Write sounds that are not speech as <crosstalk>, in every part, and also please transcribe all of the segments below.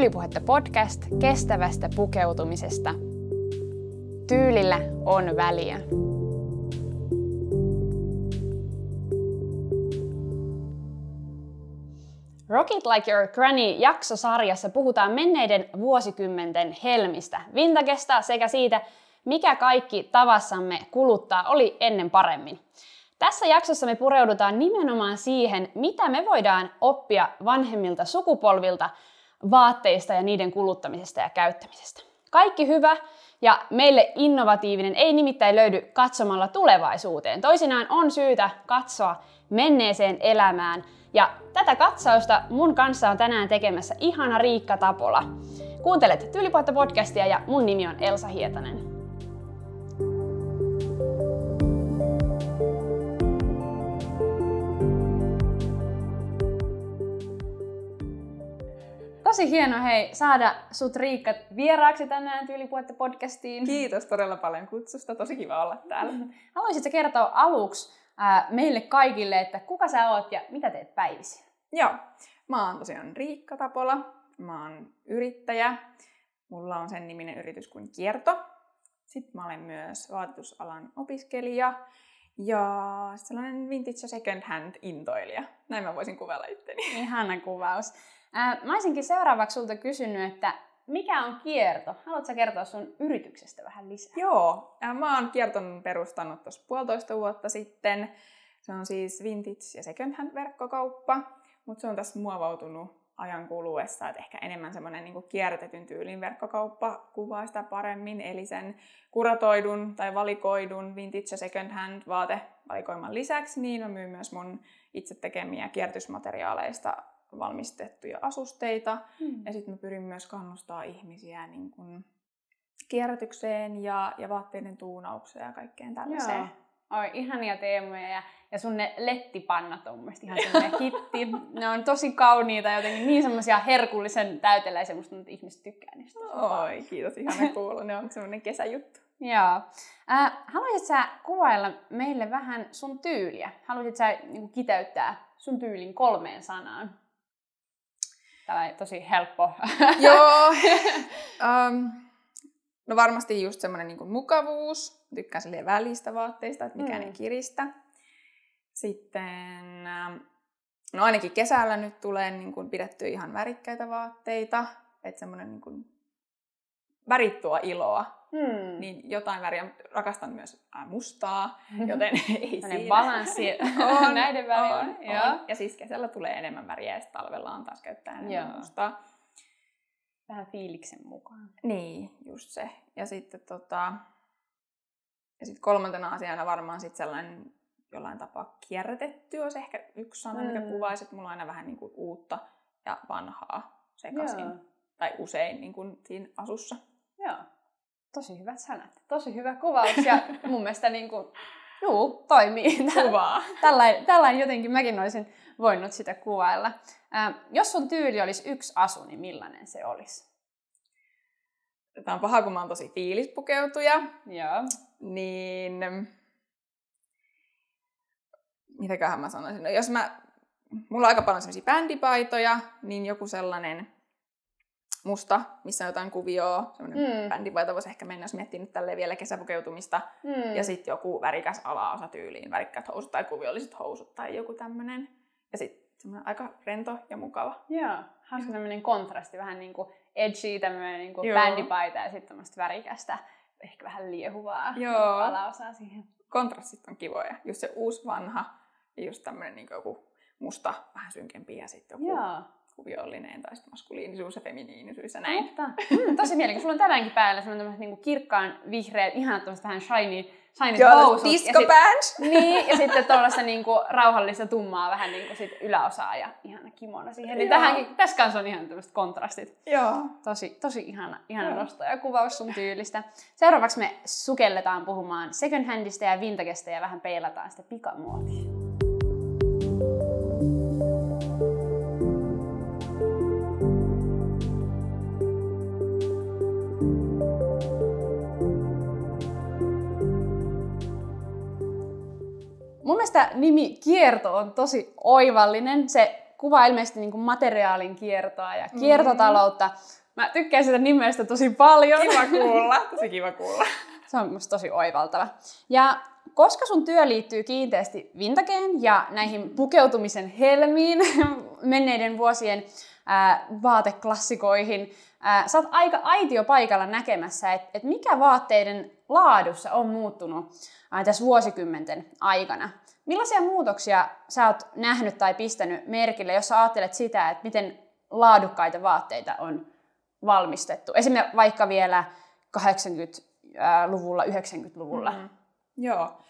Tyylipuhetta podcast kestävästä pukeutumisesta. Tyylillä on väliä. Rock It Like Your Granny-jaksosarjassa puhutaan menneiden vuosikymmenten helmistä, vintagesta sekä siitä, mikä kaikki tavassamme kuluttaa oli ennen paremmin. Tässä jaksossa me pureudutaan nimenomaan siihen, mitä me voidaan oppia vanhemmilta sukupolvilta vaatteista ja niiden kuluttamisesta ja käyttämisestä. Kaikki hyvä ja meille innovatiivinen ei nimittäin löydy katsomalla tulevaisuuteen. Toisinaan on syytä katsoa menneeseen elämään ja tätä katsausta mun kanssa on tänään tekemässä ihana Riikka Tapola. Kuuntelet Tyylipuhetta podcastia ja mun nimi on Elsa Hietanen. Tosi hieno hei saada sut Riikka vieraaksi tänään Tyylipuhetta podcastiin. Kiitos todella paljon kutsusta, tosi kiva olla täällä. <laughs> Haluaisitko kertoa aluksi ää, meille kaikille, että kuka sä oot ja mitä teet päivisin? Joo, mä oon tosiaan Riikka Tapola, mä oon yrittäjä. Mulla on sen niminen yritys kuin Kierto. Sitten mä olen myös vaatetusalan opiskelija ja sellainen vintage second hand intoilija. Näin mä voisin kuvailla itteni. Ihana kuvaus. Ää, mä olisinkin seuraavaksi sulta kysynyt, että mikä on kierto? Haluatko kertoa sun yrityksestä vähän lisää? Joo, mä oon kierton perustanut tuossa puolitoista vuotta sitten. Se on siis vintage ja second hand verkkokauppa, mutta se on tässä muovautunut ajan kuluessa, että ehkä enemmän semmoinen niin kierrätetyn tyylin verkkokauppa kuvaa sitä paremmin, eli sen kuratoidun tai valikoidun vintage ja second hand vaatevalikoiman lisäksi, niin mä myyn myös mun itse tekemiä kierrätysmateriaaleista valmistettuja asusteita. Mm. Ja sitten mä pyrin myös kannustaa ihmisiä niin kun kierrätykseen ja, ja vaatteiden tuunaukseen ja kaikkeen tällaiseen. Joo. Oi, ihania teemoja ja, ja sun ne lettipannat on mun ihan semmoinen hitti. <laughs> Ne on tosi kauniita jotenkin niin semmoisia herkullisen täyteläisiä, musta että ihmiset tykkää niistä. Oi, kiitos, ihana kuulla. Ne on semmoinen kesäjuttu. Joo. Äh, haluaisit sä kuvailla meille vähän sun tyyliä? Haluaisit sä niin kiteyttää sun tyylin kolmeen sanaan? Tällä tosi helppo. <laughs> Joo. um, no varmasti just semmoinen niin mukavuus. Tykkään silleen välistä vaatteista, että mikään mm. ei kiristä. Sitten, no ainakin kesällä nyt tulee niin kuin pidettyä ihan värikkäitä vaatteita. Että semmoinen niin kuin värittua iloa Hmm. Niin jotain väriä, rakastan myös mustaa, <laughs> joten ei siinä. balanssi <laughs> on, näiden välillä. On, on. Ja siis kesällä tulee enemmän väriä ja talvella on taas käyttää enemmän Joo. mustaa. Vähän fiiliksen mukaan. Niin, just se. Ja sitten tota, ja sitten kolmantena asiana varmaan sit sellainen jollain tapaa kierrätetty olisi ehkä yksi sana, mm. mikä kuvaisi, että mulla on aina vähän niin kuin uutta ja vanhaa sekaisin. Joo. Tai usein niin kuin siinä asussa. Tosi hyvät sanat. Tosi hyvä kuvaus ja <laughs> mun mielestä niin kuin, juu, toimii. <laughs> Kuvaa. Tällainen, tällainen jotenkin mäkin olisin voinut sitä kuvailla. Äh, jos sun tyyli olisi yksi asu, niin millainen se olisi? Tämä on paha, kun mä oon tosi fiilispukeutuja. Joo. Niin... Mitäköhän mä sanoisin? No, jos mä... Mulla on aika paljon sellaisia bändipaitoja, niin joku sellainen musta, missä on jotain kuvioa, semmoinen mm. bändipaita voisi ehkä mennä, jos miettii nyt tälleen vielä kesäpukeutumista, mm. ja sitten joku värikäs alaosa tyyliin, värikkäät housut tai kuviolliset housut tai joku tämmöinen. Ja sitten semmoinen aika rento ja mukava. Joo, hauska tämmöinen kontrasti, vähän niin kuin edgy tämmöinen niin kuin bändipaita ja sitten tämmöistä värikästä, ehkä vähän liehuvaa Joo. alaosaa siihen. Kontrastit on kivoja, just se uusi vanha ja just tämmöinen niin joku musta, vähän synkempi ja sitten joku Joo kuviollinen tai sitten maskuliinisuus ja feminiinisuus ja näin. Totta. Mm, tosi mielenkiintoista. Sulla on tänäänkin päällä semmoinen niinku kirkkaan vihreät, ihan tämmöistä vähän shiny, shiny Joo, housut. disco band. Niin, ja sitten tuollaista niinku rauhallista tummaa vähän niinku sit yläosaa ja ihana kimona siihen. Niin tähänkin, tässä kanssa on ihan tämmöiset kontrastit. Joo. Tosi, tosi ihana, ihana nosto ja kuvaus sun tyylistä. Seuraavaksi me sukelletaan puhumaan second handista ja vintagesta ja vähän peilataan sitä pikamuotia. Mielestä nimi Kierto on tosi oivallinen. Se kuvaa ilmeisesti niin kuin materiaalin kiertoa ja kiertotaloutta. Mm. Mä tykkään sitä nimestä tosi paljon. Kiva kuulla, <laughs> tosi kiva kuulla. Se on musta tosi oivaltava. Ja koska sun työ liittyy kiinteästi vintageen ja näihin pukeutumisen helmiin, <laughs> menneiden vuosien ää, vaateklassikoihin, ää, sä oot aika aitio paikalla näkemässä, että et mikä vaatteiden laadussa on muuttunut ää, tässä vuosikymmenten aikana. Millaisia muutoksia sä oot nähnyt tai pistänyt merkille, jos sä ajattelet sitä, että miten laadukkaita vaatteita on valmistettu? Esimerkiksi vaikka vielä 80-luvulla, 90-luvulla. Mm-hmm. Joo.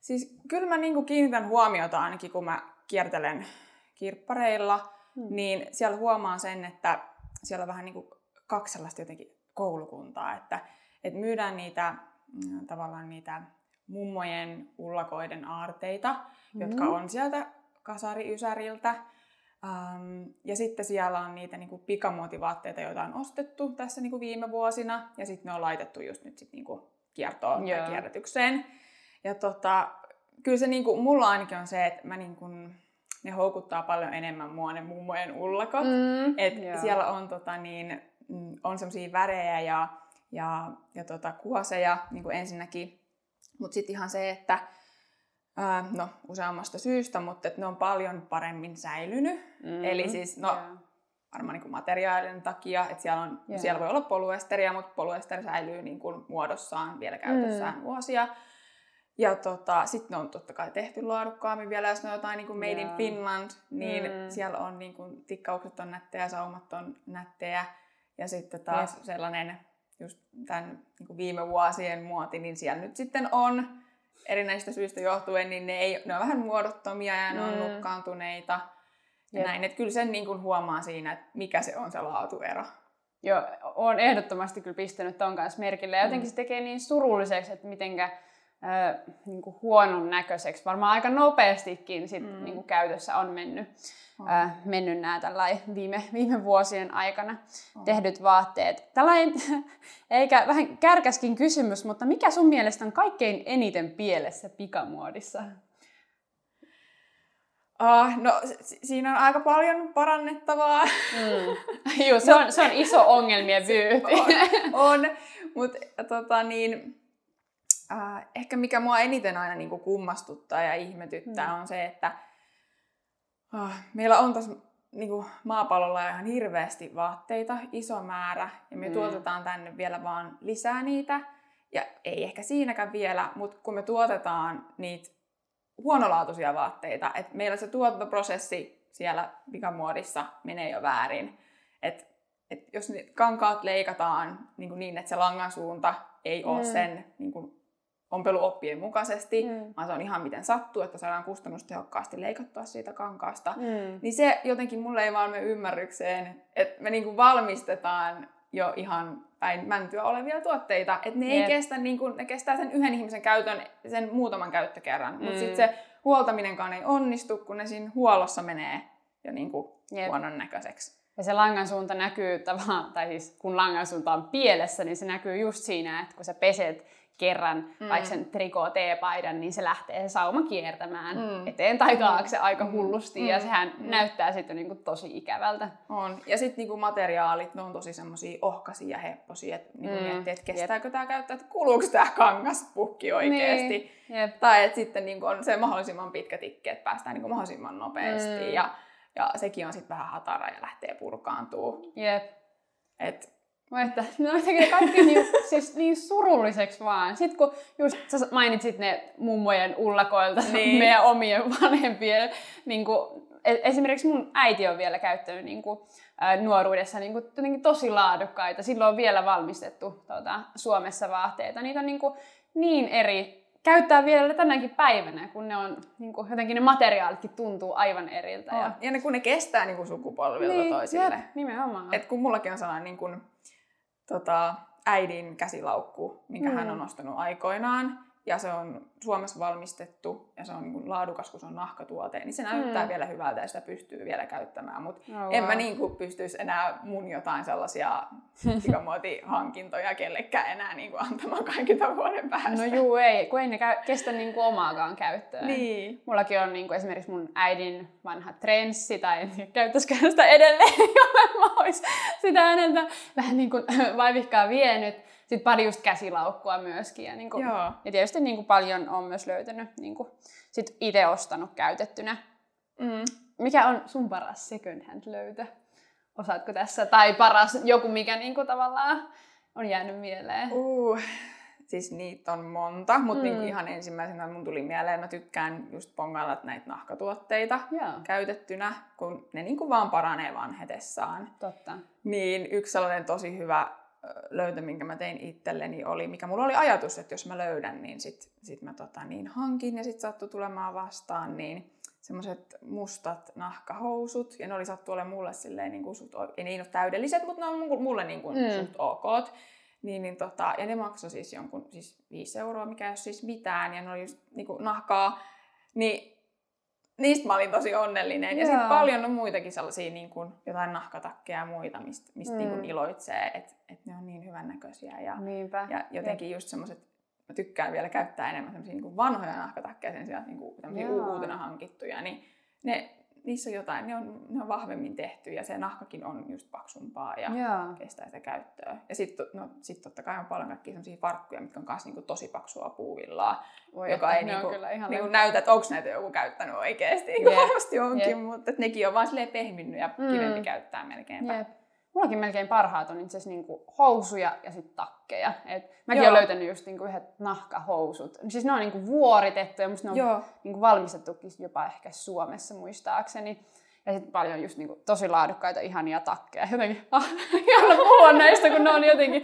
Siis kyllä mä niinku kiinnitän huomiota ainakin, kun mä kiertelen kirppareilla, mm. niin siellä huomaan sen, että siellä on vähän niinku kaksi sellaista jotenkin koulukuntaa, että, että myydään niitä mm, tavallaan niitä mummojen ullakoiden aarteita, mm. jotka on sieltä kasariysäriltä. Um, ja sitten siellä on niitä niinku pikamuotivaatteita, joita on ostettu tässä niinku viime vuosina, ja sitten ne on laitettu just nyt sit niinku kiertoon yeah. tai kierrätykseen. Ja tota, kyllä se niinku, mulla ainakin on se, että mä niinku, ne houkuttaa paljon enemmän mua ne mummojen ullakot. Mm, Et siellä on, tota, niin, mm, on semmoisia värejä ja, ja, ja tota, kuoseja niin kuin ensinnäkin. Mutta sitten ihan se, että ää, no useammasta syystä, mutta että ne on paljon paremmin säilynyt. Mm, Eli siis no, yeah. varmaan niin materiaalin takia, että siellä, on, yeah. siellä voi olla poluesteria, mutta poluester säilyy niin kuin muodossaan vielä käytössään mm. vuosia. Ja tota, sitten ne on totta kai tehty laadukkaammin vielä, jos ne on jotain niin kuin Made yeah. in Finland, niin mm. siellä on niin kuin, tikkaukset on nättejä, saumat on nättejä. Ja sitten taas yes. sellainen just tämän niin viime vuosien muoti, niin siellä nyt sitten on erinäistä syistä johtuen, niin ne, ei, ne on vähän muodottomia ja ne mm. on nukkaantuneita. Ja näin, että kyllä sen niin kuin huomaa siinä, että mikä se on se laatuero. Joo, on ehdottomasti kyllä pistänyt ton kanssa merkille. Ja jotenkin mm. se tekee niin surulliseksi, että mitenkä äh, niin kuin huonon näköiseksi. Varmaan aika nopeastikin sit, mm. niin kuin käytössä on mennyt, oh. äh, mennyt nämä viime, viime vuosien aikana oh. tehdyt vaatteet. Tällainen, <laughs> eikä vähän kärkäskin kysymys, mutta mikä sun mielestä on kaikkein eniten pielessä pikamuodissa? Uh, no, siinä on aika paljon parannettavaa. Mm. <laughs> Juu, se, on, se on iso ongelmien <laughs> vyyti. on, on mutta tota, niin, äh, ehkä mikä mua eniten aina niin kuin kummastuttaa ja ihmetyttää mm. on se, että äh, meillä on tässä niin kuin maapallolla ihan hirveästi vaatteita, iso määrä, ja me mm. tuotetaan tänne vielä vaan lisää niitä. Ja ei ehkä siinäkään vielä, mutta kun me tuotetaan niitä huonolaatuisia vaatteita, että meillä se tuotantoprosessi siellä pikamuodissa menee jo väärin. Että et jos ne kankaat leikataan niin, kuin niin, että se langan suunta ei ole mm. sen niin kuin ompeluoppien mukaisesti, mm. vaan se on ihan miten sattuu, että saadaan kustannustehokkaasti leikattua siitä kankaasta. Mm. Niin se jotenkin mulle ei vaan mene ymmärrykseen, että me niinku valmistetaan jo ihan päin mäntyä olevia tuotteita, että ne ei yep. kestä, niin kuin, ne kestää sen yhden ihmisen käytön, sen muutaman käyttökerran, mm. mutta sitten se huoltaminenkaan ei onnistu, kun ne siinä huollossa menee jo niin kuin yep. huonon näköiseksi. Ja se langan suunta näkyy tavallaan, tai siis kun langan suunta on pielessä, niin se näkyy just siinä, että kun sä peset kerran mm. vaikka sen trikoo teepaidan, niin se lähtee se sauma kiertämään mm. eteen tai taakse mm. aika hullusti mm. ja sehän mm. näyttää sitten niinku tosi ikävältä. On. Ja sitten niinku materiaalit, ne on tosi semmosia ohkaisia ja hepposia, että niinku mm. miettii, että kestääkö tämä käyttää, että kuluuko tämä kangaspukki oikeasti. Niin. Tai että sitten niinku on se mahdollisimman pitkä tikki, että päästään niinku mahdollisimman nopeasti. Mm. Ja, ja sekin on sitten vähän hatara ja lähtee purkaantuu. Jep. Et Mä että no tekee kaikki niin, siis niin surulliseksi vaan. Sitten kun just sä mainitsit ne mummojen ullakoilta <laughs> niin. meidän omien vanhempien, niin kuin, e-, esimerkiksi mun äiti on vielä käyttänyt niin kuin, nuoruudessa niin kuin, tosi laadukkaita. Silloin on vielä valmistettu tuota, Suomessa vaatteita. Niitä on niin, kuin, niin eri, käyttää vielä tänäkin päivänä, kun ne on, niin kuin, jotenkin ne materiaalitkin tuntuu aivan eriltä. Ja, ja ne, kun ne kestää niin kuin sukupolvilta niin, toisille. Jep, nimenomaan. Et kun mullakin on sellainen niin kuin, tota, äidin käsilaukku, minkä mm. hän on ostanut aikoinaan. Ja se on Suomessa valmistettu ja se on niin laadukas, kun se on nahkatuote, niin se näyttää mm. vielä hyvältä ja sitä pystyy vielä käyttämään. Mutta oh, wow. en mä niin kuin pystyisi enää mun jotain sellaisia <laughs> pikamuotihankintoja kellekään enää niin kuin antamaan kaikilta vuoden päästä. No juu, ei, kun ei ne käy, kestä niin kuin omaakaan käyttöön. Niin. Mullakin on niin kuin esimerkiksi mun äidin vanha trenssi, tai <laughs> en käyttäisikään sitä edelleen, <laughs> jolle mä ois sitä häneltä vähän niin kuin vaivihkaa vienyt sitten pari just käsilaukkua myöskin. Ja, niin kuin, Joo. ja tietysti niin kuin paljon on myös löytänyt niin kuin, sit itse ostanut käytettynä. Mm. Mikä on sun paras second hand löytö? Osaatko tässä? Tai paras joku, mikä niin kuin, tavallaan on jäänyt mieleen? Uh, siis niitä on monta, mutta mm. niin ihan ensimmäisenä mun tuli mieleen, mä tykkään just pongailla näitä nahkatuotteita Joo. käytettynä, kun ne niin kuin vaan paranee vanhetessaan. Totta. Niin yksi sellainen tosi hyvä löytö, minkä mä tein itselleni, oli, mikä mulla oli ajatus, että jos mä löydän, niin sit, sit mä tota, niin hankin ja sit sattui tulemaan vastaan, niin semmoiset mustat nahkahousut, ja ne oli sattu olemaan mulle silleen, niin kuin suht, ei niin ole täydelliset, mutta ne on mulle niin kuin mm. suht ok. Niin, niin tota, ja ne maksoi siis jonkun siis 5 euroa, mikä ei ole siis mitään, ja ne oli just niin kuin nahkaa, niin niistä mä olin tosi onnellinen. Ja sitten paljon on muitakin sellaisia niin kuin, jotain nahkatakkeja ja muita, mistä mist, mm. niin kuin iloitsee, että et ne on niin hyvän näköisiä. Ja, Niinpä. ja jotenkin Jep. just semmoiset, mä tykkään vielä käyttää enemmän semmoisia niin vanhoja nahkatakkeja sen sijaan, niin kuin, uutena hankittuja. Niin ne, niissä on jotain, ne on, ne on vahvemmin tehty ja se nahkakin on just paksumpaa ja Jaa. kestää sitä käyttöä. Ja sitten no, sit totta kai on paljon kaikkia sellaisia farkkuja, mitkä on myös niinku tosi paksua puuvillaa, Voi joka ei niinku, niinku näytä, että onko näitä joku käyttänyt oikeasti. Yep. Varmasti onkin, yep. mutta nekin on vaan silleen pehminnyt ja mm. kivempi käyttää melkeinpä. Yep. Mullakin melkein parhaat on itse asiassa niinku housuja ja sitten takkeja. Et mäkin olen löytänyt just niinku yhdet nahkahousut. Siis ne on niinku vuoritettu ja musta ne on niinku valmistettukin jopa ehkä Suomessa muistaakseni. Ja sitten paljon just niinku tosi laadukkaita, ihania takkeja. Jotenkin <laughs> ihana puhua näistä, kun ne on jotenkin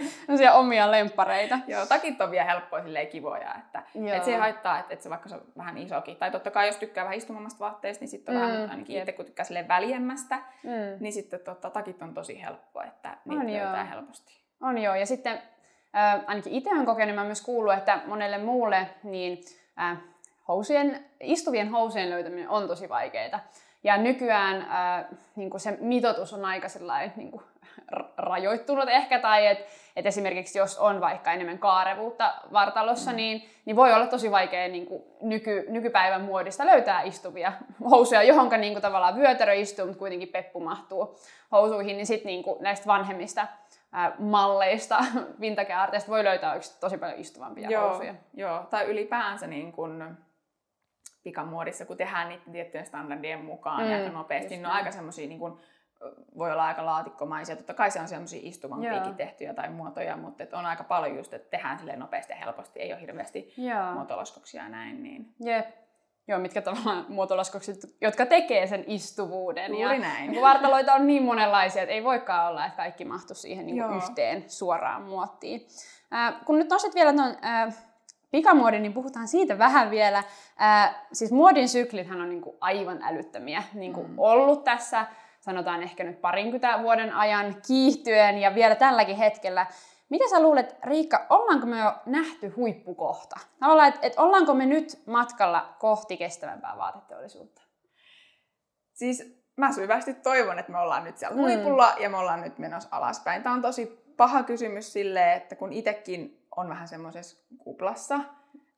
omia lemppareita. Joo, takit on vielä helppoja silleen kivoja. Että, että se haittaa, että, että se vaikka se on vähän isokin. Tai totta kai jos tykkää vähän istumammasta vaatteesta, niin sitten on mm. vähän, ainakin itse kun tykkää silleen väljemmästä, mm. niin sitten tota, takit on tosi helppo, että niitä on löytää helposti. On joo, ja sitten äh, ainakin itse olen kokenut, mä myös kuullut, että monelle muulle niin äh, housujen, istuvien housujen löytäminen on tosi vaikeaa. Ja nykyään äh, niin kuin se mitoitus on aika niin kuin rajoittunut ehkä, tai että et esimerkiksi jos on vaikka enemmän kaarevuutta vartalossa, mm. niin, niin voi olla tosi vaikea niin kuin nyky, nykypäivän muodista löytää istuvia <laughs> housuja, johonka niin kuin tavallaan vyötärö istuu, mutta kuitenkin peppu mahtuu housuihin, niin sitten niin kuin näistä vanhemmista malleista, <laughs> vintage voi löytää oikeasti tosi paljon istuvampia joo, housuja. Joo, tai ylipäänsä niin kuin pikamuodissa, kun tehdään niiden tiettyjen standardien mukaan mm, ja aika nopeasti. Niin ne on aika semmoisia, niin voi olla aika laatikkomaisia. Totta kai se on semmoisia istuvampiakin tehtyjä tai muotoja, mutta et on aika paljon just, että tehdään silleen nopeasti ja helposti. Ei ole hirveästi Joo. muotolaskoksia ja näin. Niin. Jep. Joo, mitkä tavallaan muotolaskokset, jotka tekee sen istuvuuden. Juuri ja näin. Niin vartaloita on niin monenlaisia, että ei voikaan olla, että kaikki mahtuu siihen niin yhteen suoraan muottiin. Äh, kun nyt nostit vielä tuon äh, pikamuodin, niin puhutaan siitä vähän vielä. Ää, siis muodin syklithän on niinku aivan älyttömiä niinku mm. ollut tässä, sanotaan ehkä nyt parinkymmentä vuoden ajan kiihtyen ja vielä tälläkin hetkellä. Mitä sä luulet, Riikka, ollaanko me jo nähty huippukohta? Tavallaan, että et ollaanko me nyt matkalla kohti kestävämpää vaateteollisuutta? Siis mä syvästi toivon, että me ollaan nyt siellä mm. huipulla ja me ollaan nyt menossa alaspäin. Tämä on tosi paha kysymys silleen, että kun itsekin on vähän semmoisessa kuplassa,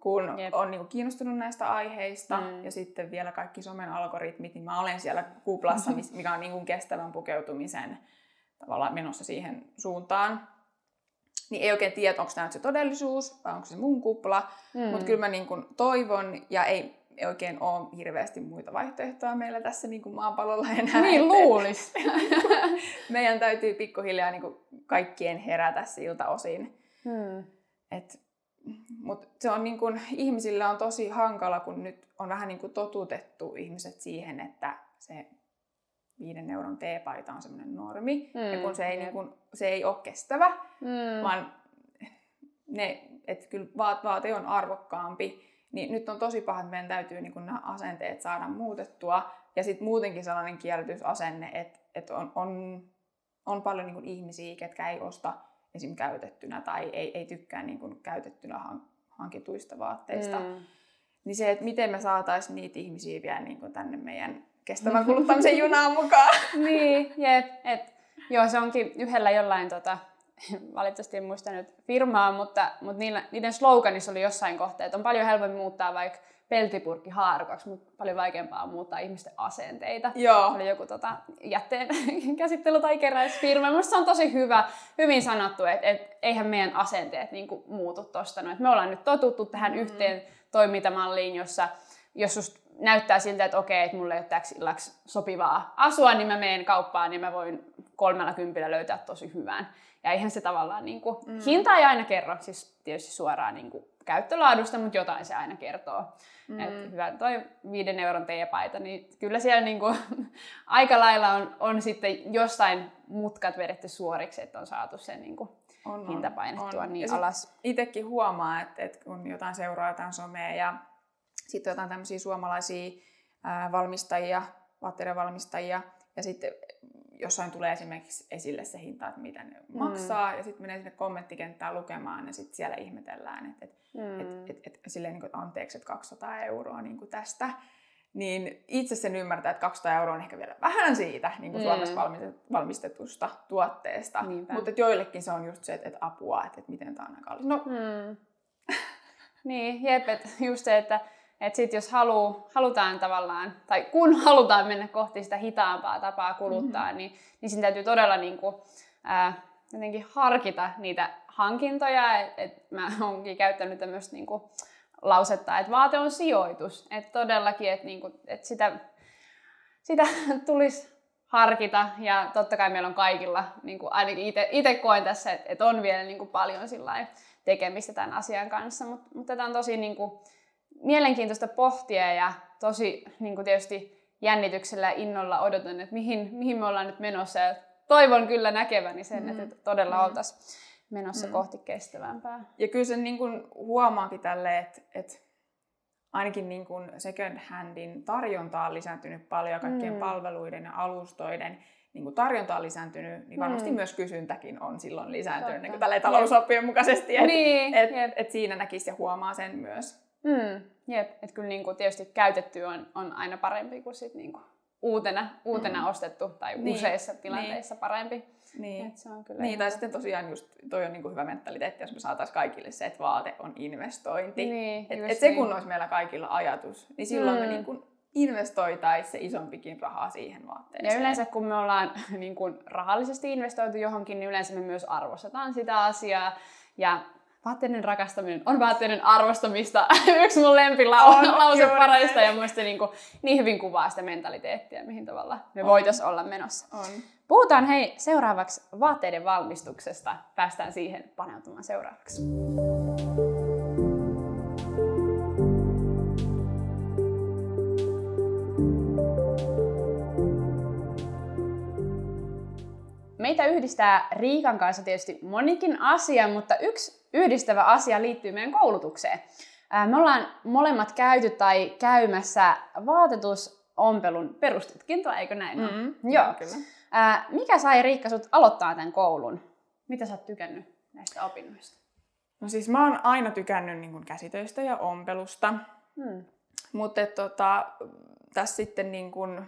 kun Jep. on niinku kiinnostunut näistä aiheista mm. ja sitten vielä kaikki somen algoritmit, niin mä olen siellä kuplassa, mikä on niinku kestävän pukeutumisen tavallaan menossa siihen suuntaan. Niin ei oikein tiedä, onko tämä se todellisuus vai onko se mun kupla, mm. mutta kyllä mä niinku toivon ja ei, ei oikein ole hirveästi muita vaihtoehtoja meillä tässä niin kuin maapallolla enää. Niin luulisi. <laughs> Meidän täytyy pikkuhiljaa niin kuin kaikkien herätä siltä osin. Hmm. Et, mut se on niin kun, ihmisillä on tosi hankala, kun nyt on vähän niin kuin totutettu ihmiset siihen, että se viiden euron teepaita on semmoinen normi. Mm, ja kun se ei, niin kun, se ei ole kestävä, mm. vaan ne, että kyllä vaat, vaate on arvokkaampi, niin nyt on tosi paha, että meidän täytyy niin nämä asenteet saada muutettua. Ja sitten muutenkin sellainen kierrätysasenne, että, että on, on, on paljon niin ihmisiä, ketkä ei osta esim. käytettynä tai ei, ei tykkää niin kuin käytettynä hankituista vaatteista. Mm. Niin se, että miten me saataisiin niitä ihmisiä vielä niin tänne meidän kestävän kuluttamisen junaan mukaan. <laughs> niin, jep. Et, joo, se onkin yhdellä jollain, tota, valitettavasti en muista nyt firmaa, mutta, mutta niillä, niiden sloganissa oli jossain kohtaa, että on paljon helpompi muuttaa vaikka peltipurkki haarukaksi, mutta paljon vaikeampaa on muuttaa ihmisten asenteita. Joo. Oli joku tota, jätteen <laughs> käsittely- tai keräysfirma. Minusta se on tosi hyvä, hyvin sanottu, että et, eihän meidän asenteet niin kuin, muutu tuosta. No, me ollaan nyt totuttu tähän mm-hmm. yhteen toimintamalliin, jossa jos just näyttää siltä, että okei, että mulle ei ole täksi illaksi sopivaa asua, niin mä menen kauppaan, niin mä voin kolmella kympillä löytää tosi hyvän. Ja eihän se tavallaan, niin kuin, mm. hinta ei aina kerro, siis tietysti suoraan niin kuin, käyttölaadusta, mutta jotain se aina kertoo. Mm. Et hyvä toi viiden euron teepaita, niin kyllä siellä niin kuin, <laughs> aika lailla on, on sitten jostain mutkat vedetty suoriksi, että on saatu se niin kuin, on, hinta painettua on. niin ja alas. Itsekin huomaa, että, että kun jotain seuraa jotain somea ja sitten jotain tämmöisiä suomalaisia valmistajia, vaatteiden valmistajia, ja sitten jossain tulee esimerkiksi esille se hinta, että mitä ne mm. maksaa, ja sitten menee sinne kommenttikenttään lukemaan, ja sitten siellä ihmetellään, että et, mm. et, et, et, silleen, niin kuin, että anteeksi, että 200 euroa niin kuin tästä. Niin itse sen ymmärtää, että 200 euroa on ehkä vielä vähän siitä niin kuin mm. Suomessa valmistetusta tuotteesta. Niinpä. Mutta joillekin se on just se, että, että apua, että, että miten tämä on kallis. No. Mm. <laughs> niin, jep, että just se, että että sit jos halu, halutaan tavallaan, tai kun <laughs> halutaan mennä kohti sitä hitaampaa tapaa kuluttaa, mm-hmm. niin, niin siinä täytyy todella niin kuin, ää, jotenkin harkita niitä hankintoja. Et, et mä <laughs> oonkin käyttänyt tämmöistä niin kuin, lausetta, että vaate on sijoitus. Että todellakin, että niin kuin, et sitä, sitä <laughs> tulisi harkita. Ja totta kai meillä on kaikilla, niin kuin ainakin itse koen tässä, että, että on vielä niin kuin, paljon tekemistä tämän asian kanssa. Mutta, mutta tämä on tosi... Niin kuin, mielenkiintoista pohtia ja tosi niin kuin tietysti jännityksellä ja innolla odotan, että mihin, mihin me ollaan nyt menossa. Ja toivon kyllä näkeväni sen, mm. että todella mm. oltaisiin menossa mm. kohti kestävämpää. Ja kyllä sen niin kuin huomaakin tälle, että, että ainakin niin kuin second handin tarjonta on lisääntynyt paljon, kaikkien mm. palveluiden ja alustoiden niin kuin tarjonta on lisääntynyt, niin varmasti mm. myös kysyntäkin on silloin lisääntynyt niin tällä talousoppien mukaisesti. Että niin, et, et, et siinä näkisi ja huomaa sen myös. Mm, jep, että kyllä niin kuin tietysti käytetty on, on aina parempi kuin sit niin kuin uutena, uutena mm. ostettu tai niin. useissa tilanteissa niin. parempi. Niin, Et se on kyllä niin tai sitten tosiaan just toi on niinku hyvä mentaliteetti, jos me saataisiin kaikille se, että vaate on investointi. Niin, et, et se kun niin. olisi meillä kaikilla ajatus, niin silloin mm. me niinku investoitaisiin se isompikin rahaa siihen vaatteeseen. Ja yleensä kun me ollaan <laughs> niin kuin rahallisesti investoitu johonkin, niin yleensä me myös arvostetaan sitä asiaa. Ja vaatteiden rakastaminen on vaatteiden arvostamista. <laughs> Yksi mun lempilause parasta ja muista niin, kuin, niin hyvin kuvaa sitä mentaliteettia, mihin tavalla me voitaisiin olla menossa. On. Puhutaan hei seuraavaksi vaatteiden valmistuksesta. Päästään siihen paneutumaan seuraavaksi. Meitä yhdistää Riikan kanssa tietysti monikin asia, mutta yksi yhdistävä asia liittyy meidän koulutukseen. Me ollaan molemmat käyty tai käymässä vaatetusompelun perustutkintoa, eikö näin mm-hmm. Joo. Kyllä. Mikä sai Riikka sut aloittaa tämän koulun? Mitä sä oot tykännyt näistä opinnoista? No siis mä oon aina tykännyt niin käsitöistä ja ompelusta. Hmm. Mutta tota, tässä sitten niin kun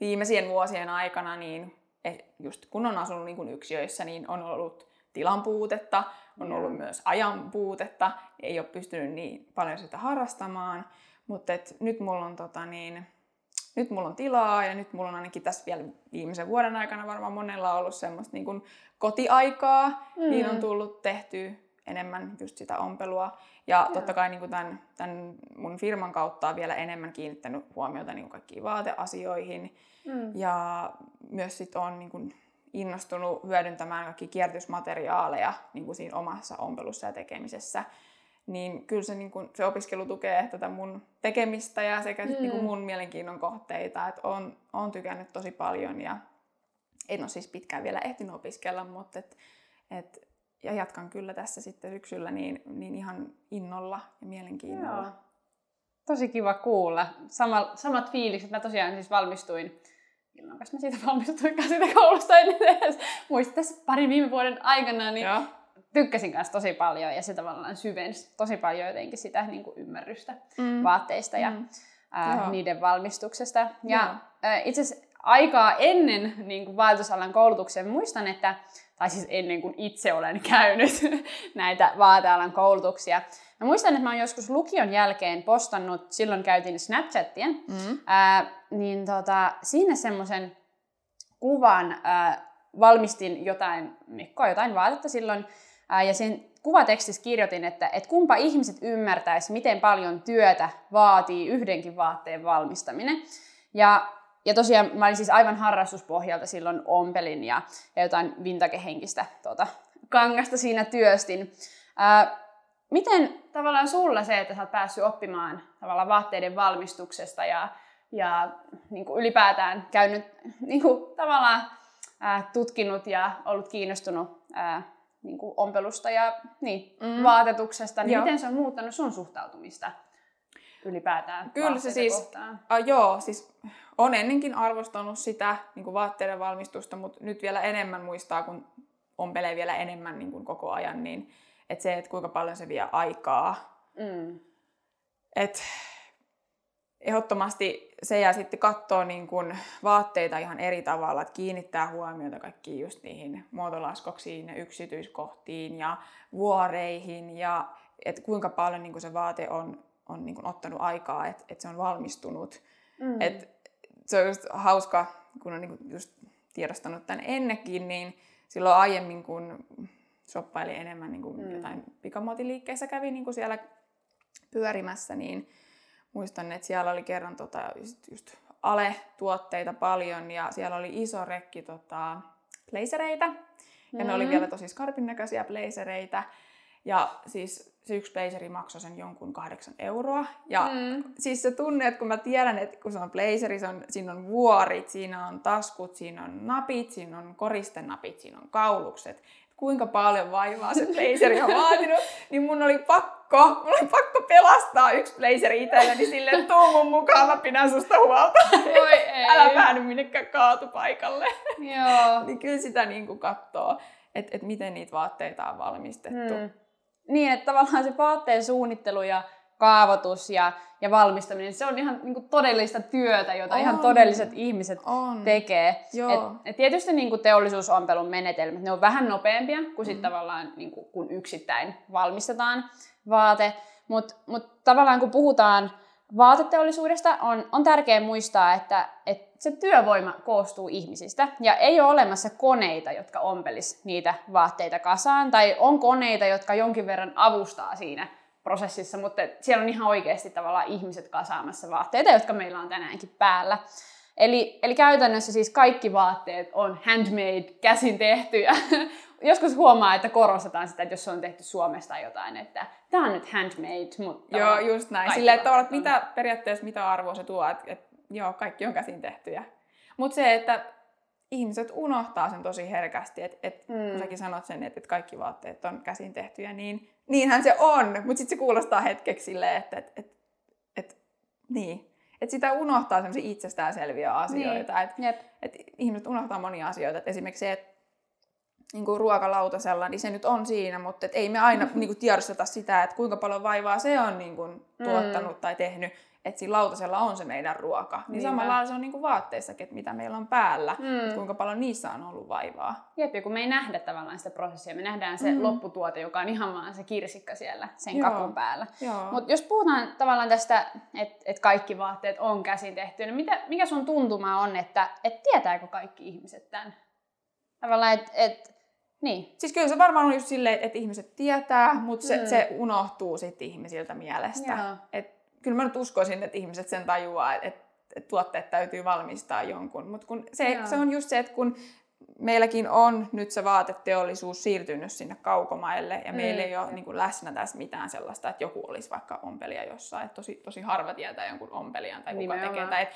viimeisien vuosien aikana, niin eh, just kun on asunut niin kun yksiöissä, niin on ollut tilan puutetta, on ollut myös ajan puutetta, ei ole pystynyt niin paljon sitä harrastamaan, mutta et nyt mulla on tota niin, nyt mulla on tilaa ja nyt mulla on ainakin tässä vielä viimeisen vuoden aikana varmaan monella ollut semmoista niin kuin kotiaikaa, mm. niin on tullut tehty enemmän just sitä ompelua. Ja mm. totta kai niin kuin tämän, tämän mun firman kautta on vielä enemmän kiinnittänyt huomiota niin kuin kaikkiin vaateasioihin. Mm. Ja myös sit on niin kuin innostunut hyödyntämään kaikki kierrätysmateriaaleja niin kuin siinä omassa ompelussa ja tekemisessä, niin kyllä se, niin kuin, se opiskelu tukee tätä mun tekemistä ja sekä mm. niin kuin mun mielenkiinnon kohteita. Että on, on tykännyt tosi paljon ja en ole siis pitkään vielä ehtinyt opiskella, mutta et, et, ja jatkan kyllä tässä sitten syksyllä niin, niin ihan innolla ja mielenkiinnolla. Joo. Tosi kiva kuulla. Sama, samat fiilikset. Mä tosiaan siis valmistuin milloin mä siitä valmistuin koulusta ennen edes. Muistin tässä parin viime vuoden aikana, niin Joo. tykkäsin kanssa tosi paljon ja se tavallaan syvensi tosi paljon jotenkin sitä niin kuin ymmärrystä mm. vaatteista ja mm. ää, niiden valmistuksesta. Ja itse asiassa aikaa ennen niin kuin vaatetusalan koulutuksen muistan, että tai siis ennen kuin itse olen <laughs> käynyt näitä vaatealan koulutuksia. Mä muistan, että mä oon joskus lukion jälkeen postannut, silloin käytin Snapchatia, mm. ää, niin tota, siinä semmoisen kuvan ää, valmistin jotain mekkoa, jotain vaatetta silloin, ää, ja sen kuvatekstissä kirjoitin, että, että kumpa ihmiset ymmärtäisi, miten paljon työtä vaatii yhdenkin vaatteen valmistaminen. Ja ja tosiaan mä olin siis aivan harrastuspohjalta silloin ompelin ja, ja jotain vintagehenkistä tuota, kangasta siinä työstin. Ää, miten tavallaan sulla se, että sä oot päässyt oppimaan tavallaan vaatteiden valmistuksesta ja, ja niin kuin ylipäätään käynyt niin kuin, tavallaan ää, tutkinut ja ollut kiinnostunut ää, niin kuin ompelusta ja niin, mm. vaatetuksesta, niin joo. miten se on muuttanut sun suhtautumista ylipäätään Kyllä se siis, kohtaan? A, joo, siis on ennenkin arvostanut sitä niin kuin vaatteiden valmistusta, mutta nyt vielä enemmän muistaa, kun ompelee vielä enemmän niin kuin koko ajan, niin että se, että kuinka paljon se vie aikaa. Mm. Et ehdottomasti se ja sitten katsoo niin kuin vaatteita ihan eri tavalla, että kiinnittää huomiota kaikkiin just niihin muotolaskoksiin ja yksityiskohtiin ja vuoreihin ja että kuinka paljon niin kuin se vaate on, on niin kuin ottanut aikaa, että, että se on valmistunut. Mm. Et se on just hauska, kun on niin just tiedostanut tämän ennenkin, niin silloin aiemmin, kun shoppaili enemmän niin kuin mm. jotain pikamuotiliikkeissä, kävi niin kuin siellä pyörimässä, niin muistan, että siellä oli kerran tota, just, just Ale-tuotteita paljon ja siellä oli iso rekki tota, blazereita. Ja mm. ne oli mm. vielä tosi skarpin näköisiä blazereita. Ja siis se yksi blazeri maksoi sen jonkun kahdeksan euroa. Ja mm. siis se tunne, että kun mä tiedän, että kun se on blazeri, se on, siinä on vuorit, siinä on taskut, siinä on napit, siinä on koristenapit, siinä on kaulukset. Kuinka paljon vaivaa se blazeri on vaatinut, niin mun oli pakko, mun oli pakko pelastaa yksi blazeri itselleni silleen, tuu mun mukaan, mä pidän susta huolta. Voi ei. Älä päädy minnekään kaatupaikalle. Joo. niin kyllä sitä niin kuin katsoo, että et miten niitä vaatteita on valmistettu. Hmm niin, että tavallaan se vaatteen suunnittelu ja kaavoitus ja, ja valmistaminen, se on ihan niin kuin todellista työtä, jota on. ihan todelliset ihmiset on. tekee. Et, et tietysti niin kuin teollisuusompelun menetelmät, ne on vähän nopeampia kuin sit mm. tavallaan niin kuin, kun yksittäin valmistetaan vaate, mutta mut tavallaan kun puhutaan vaateteollisuudesta, on, on tärkeää muistaa, että, että se työvoima koostuu ihmisistä ja ei ole olemassa koneita, jotka ompelis niitä vaatteita kasaan tai on koneita, jotka jonkin verran avustaa siinä prosessissa, mutta siellä on ihan oikeasti tavallaan ihmiset kasaamassa vaatteita, jotka meillä on tänäänkin päällä. Eli, eli käytännössä siis kaikki vaatteet on handmade, käsin tehtyjä. <laughs> Joskus huomaa, että korostetaan sitä, että jos se on tehty Suomesta jotain, että tämä on nyt handmade, mutta... Joo, just näin. Silleen, että, että mitä, periaatteessa mitä arvoa se tuo, että, että joo, kaikki on käsin tehtyjä. Mutta se, että ihmiset unohtaa sen tosi herkästi, että et, mm. kun säkin sanot sen, että et kaikki vaatteet on käsin tehtyjä, niin niinhän se on, mutta sitten se kuulostaa hetkeksi silleen, että et, et, et, niin. Että sitä unohtaa sellaisia itsestäänselviä asioita. Niin. Että et ihmiset unohtaa monia asioita. Et esimerkiksi se, että niin kuin ruokalautasella, niin se nyt on siinä, mutta et ei me aina <laughs> niin kuin tiedosteta sitä, että kuinka paljon vaivaa se on niin kuin, tuottanut mm. tai tehnyt että siinä lautasella on se meidän ruoka. Niin Niinpä. samalla lailla se on niinku vaatteissakin, että mitä meillä on päällä, mm. että kuinka paljon niissä on ollut vaivaa. Jep, kun me ei nähdä tavallaan sitä prosessia, me nähdään se mm. lopputuote, joka on ihan vaan se kirsikka siellä sen Joo. kakun päällä. Mutta jos puhutaan tavallaan tästä, että et kaikki vaatteet on käsin tehty, niin mitä, mikä sun tuntuma on, että et tietääkö kaikki ihmiset tämän? Tavallaan, että et, niin. Siis kyllä se varmaan on just silleen, että ihmiset tietää, mutta se, mm. se unohtuu sitten ihmisiltä mielestä. Et kyllä mä nyt uskoisin, että ihmiset sen tajuaa, että, että tuotteet täytyy valmistaa jonkun. Mutta kun se, se on just se, että kun meilläkin on nyt se vaateteollisuus siirtynyt sinne kaukomaille ja mm. meillä ei ole niin kuin läsnä tässä mitään sellaista, että joku olisi vaikka ompelija jossain. Että tosi, tosi harva tietää jonkun ompelijan tai kuka Nimenomaan. tekee. Tai,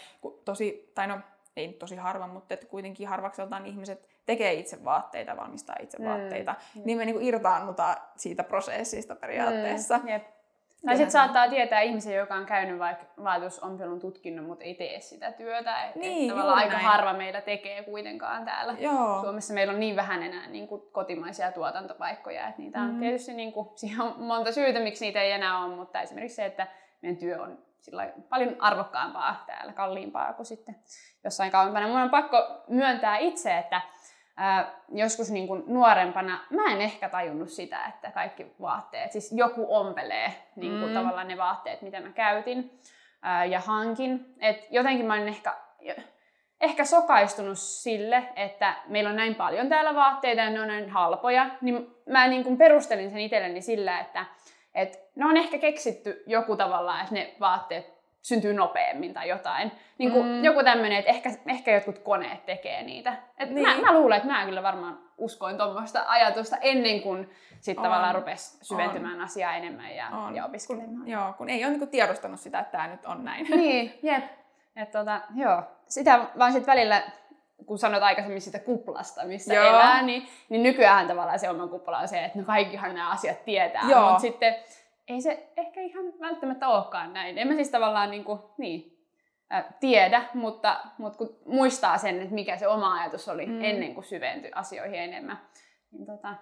tosi, tai no, ei tosi harva, mutta että kuitenkin harvakseltaan ihmiset tekee itse vaatteita, valmistaa itse mm. vaatteita. Niin me niin kuin irtaannutaan siitä prosessista periaatteessa. Mm. Tai sitten saattaa tietää ihmisen, joka on käynyt vaikka vaatusompelun tutkinnon, mutta ei tee sitä työtä. Et, Niin, et tavallaan aika näin. harva meillä tekee kuitenkaan täällä. Joo. Suomessa meillä on niin vähän enää niin kuin kotimaisia tuotantopaikkoja, että niitä on Mhm. tietysti niin kuin, <laughs> siihen on monta syytä, miksi niitä ei enää ole, mutta esimerkiksi se, että meidän työ on sillä paljon arvokkaampaa täällä, kalliimpaa kuin sitten jossain kauempana. Mun on pakko myöntää itse, että ää, joskus niin kuin nuorempana mä en ehkä tajunnut sitä, että kaikki vaatteet, siis joku ompelee niin kuin Mm. tavallaan ne vaatteet, mitä mä käytin ää, ja hankin. Et jotenkin mä olin ehkä, ehkä sokaistunut sille, että meillä on näin paljon täällä vaatteita ja ne on näin halpoja, niin mä niin kuin perustelin sen itselleni sillä, että et ne on ehkä keksitty joku tavallaan, että ne vaatteet syntyy nopeammin tai jotain. Niin kuin Mm. Joku tämmöinen, että ehkä, ehkä jotkut koneet tekee niitä. Et Niin. mä, mä luulen, että mä kyllä varmaan uskoin tuommoista ajatusta ennen kuin sitten On. tavallaan rupesi syventymään asiaa enemmän ja, On. ja opiskelemaan. Kun, joo, kun ei ole niinku tiedostanut sitä, että tämä nyt on näin. <laughs> Niin, jep. Et tota, joo. Sitä vaan sitten välillä, kun sanoit aikaisemmin siitä kuplasta, missä Joo. elää, niin, niin nykyään tavallaan se oma kupla on se, että no kaikkihan nämä asiat tietää. Joo. Mutta sitten ei se ehkä ihan välttämättä olekaan näin. En mä siis tavallaan niin, kuin, niin äh, tiedä, mutta, mutta kun muistaa sen, että mikä se oma ajatus oli Mm. mm. ennen kuin syventyi asioihin enemmän, niin tota,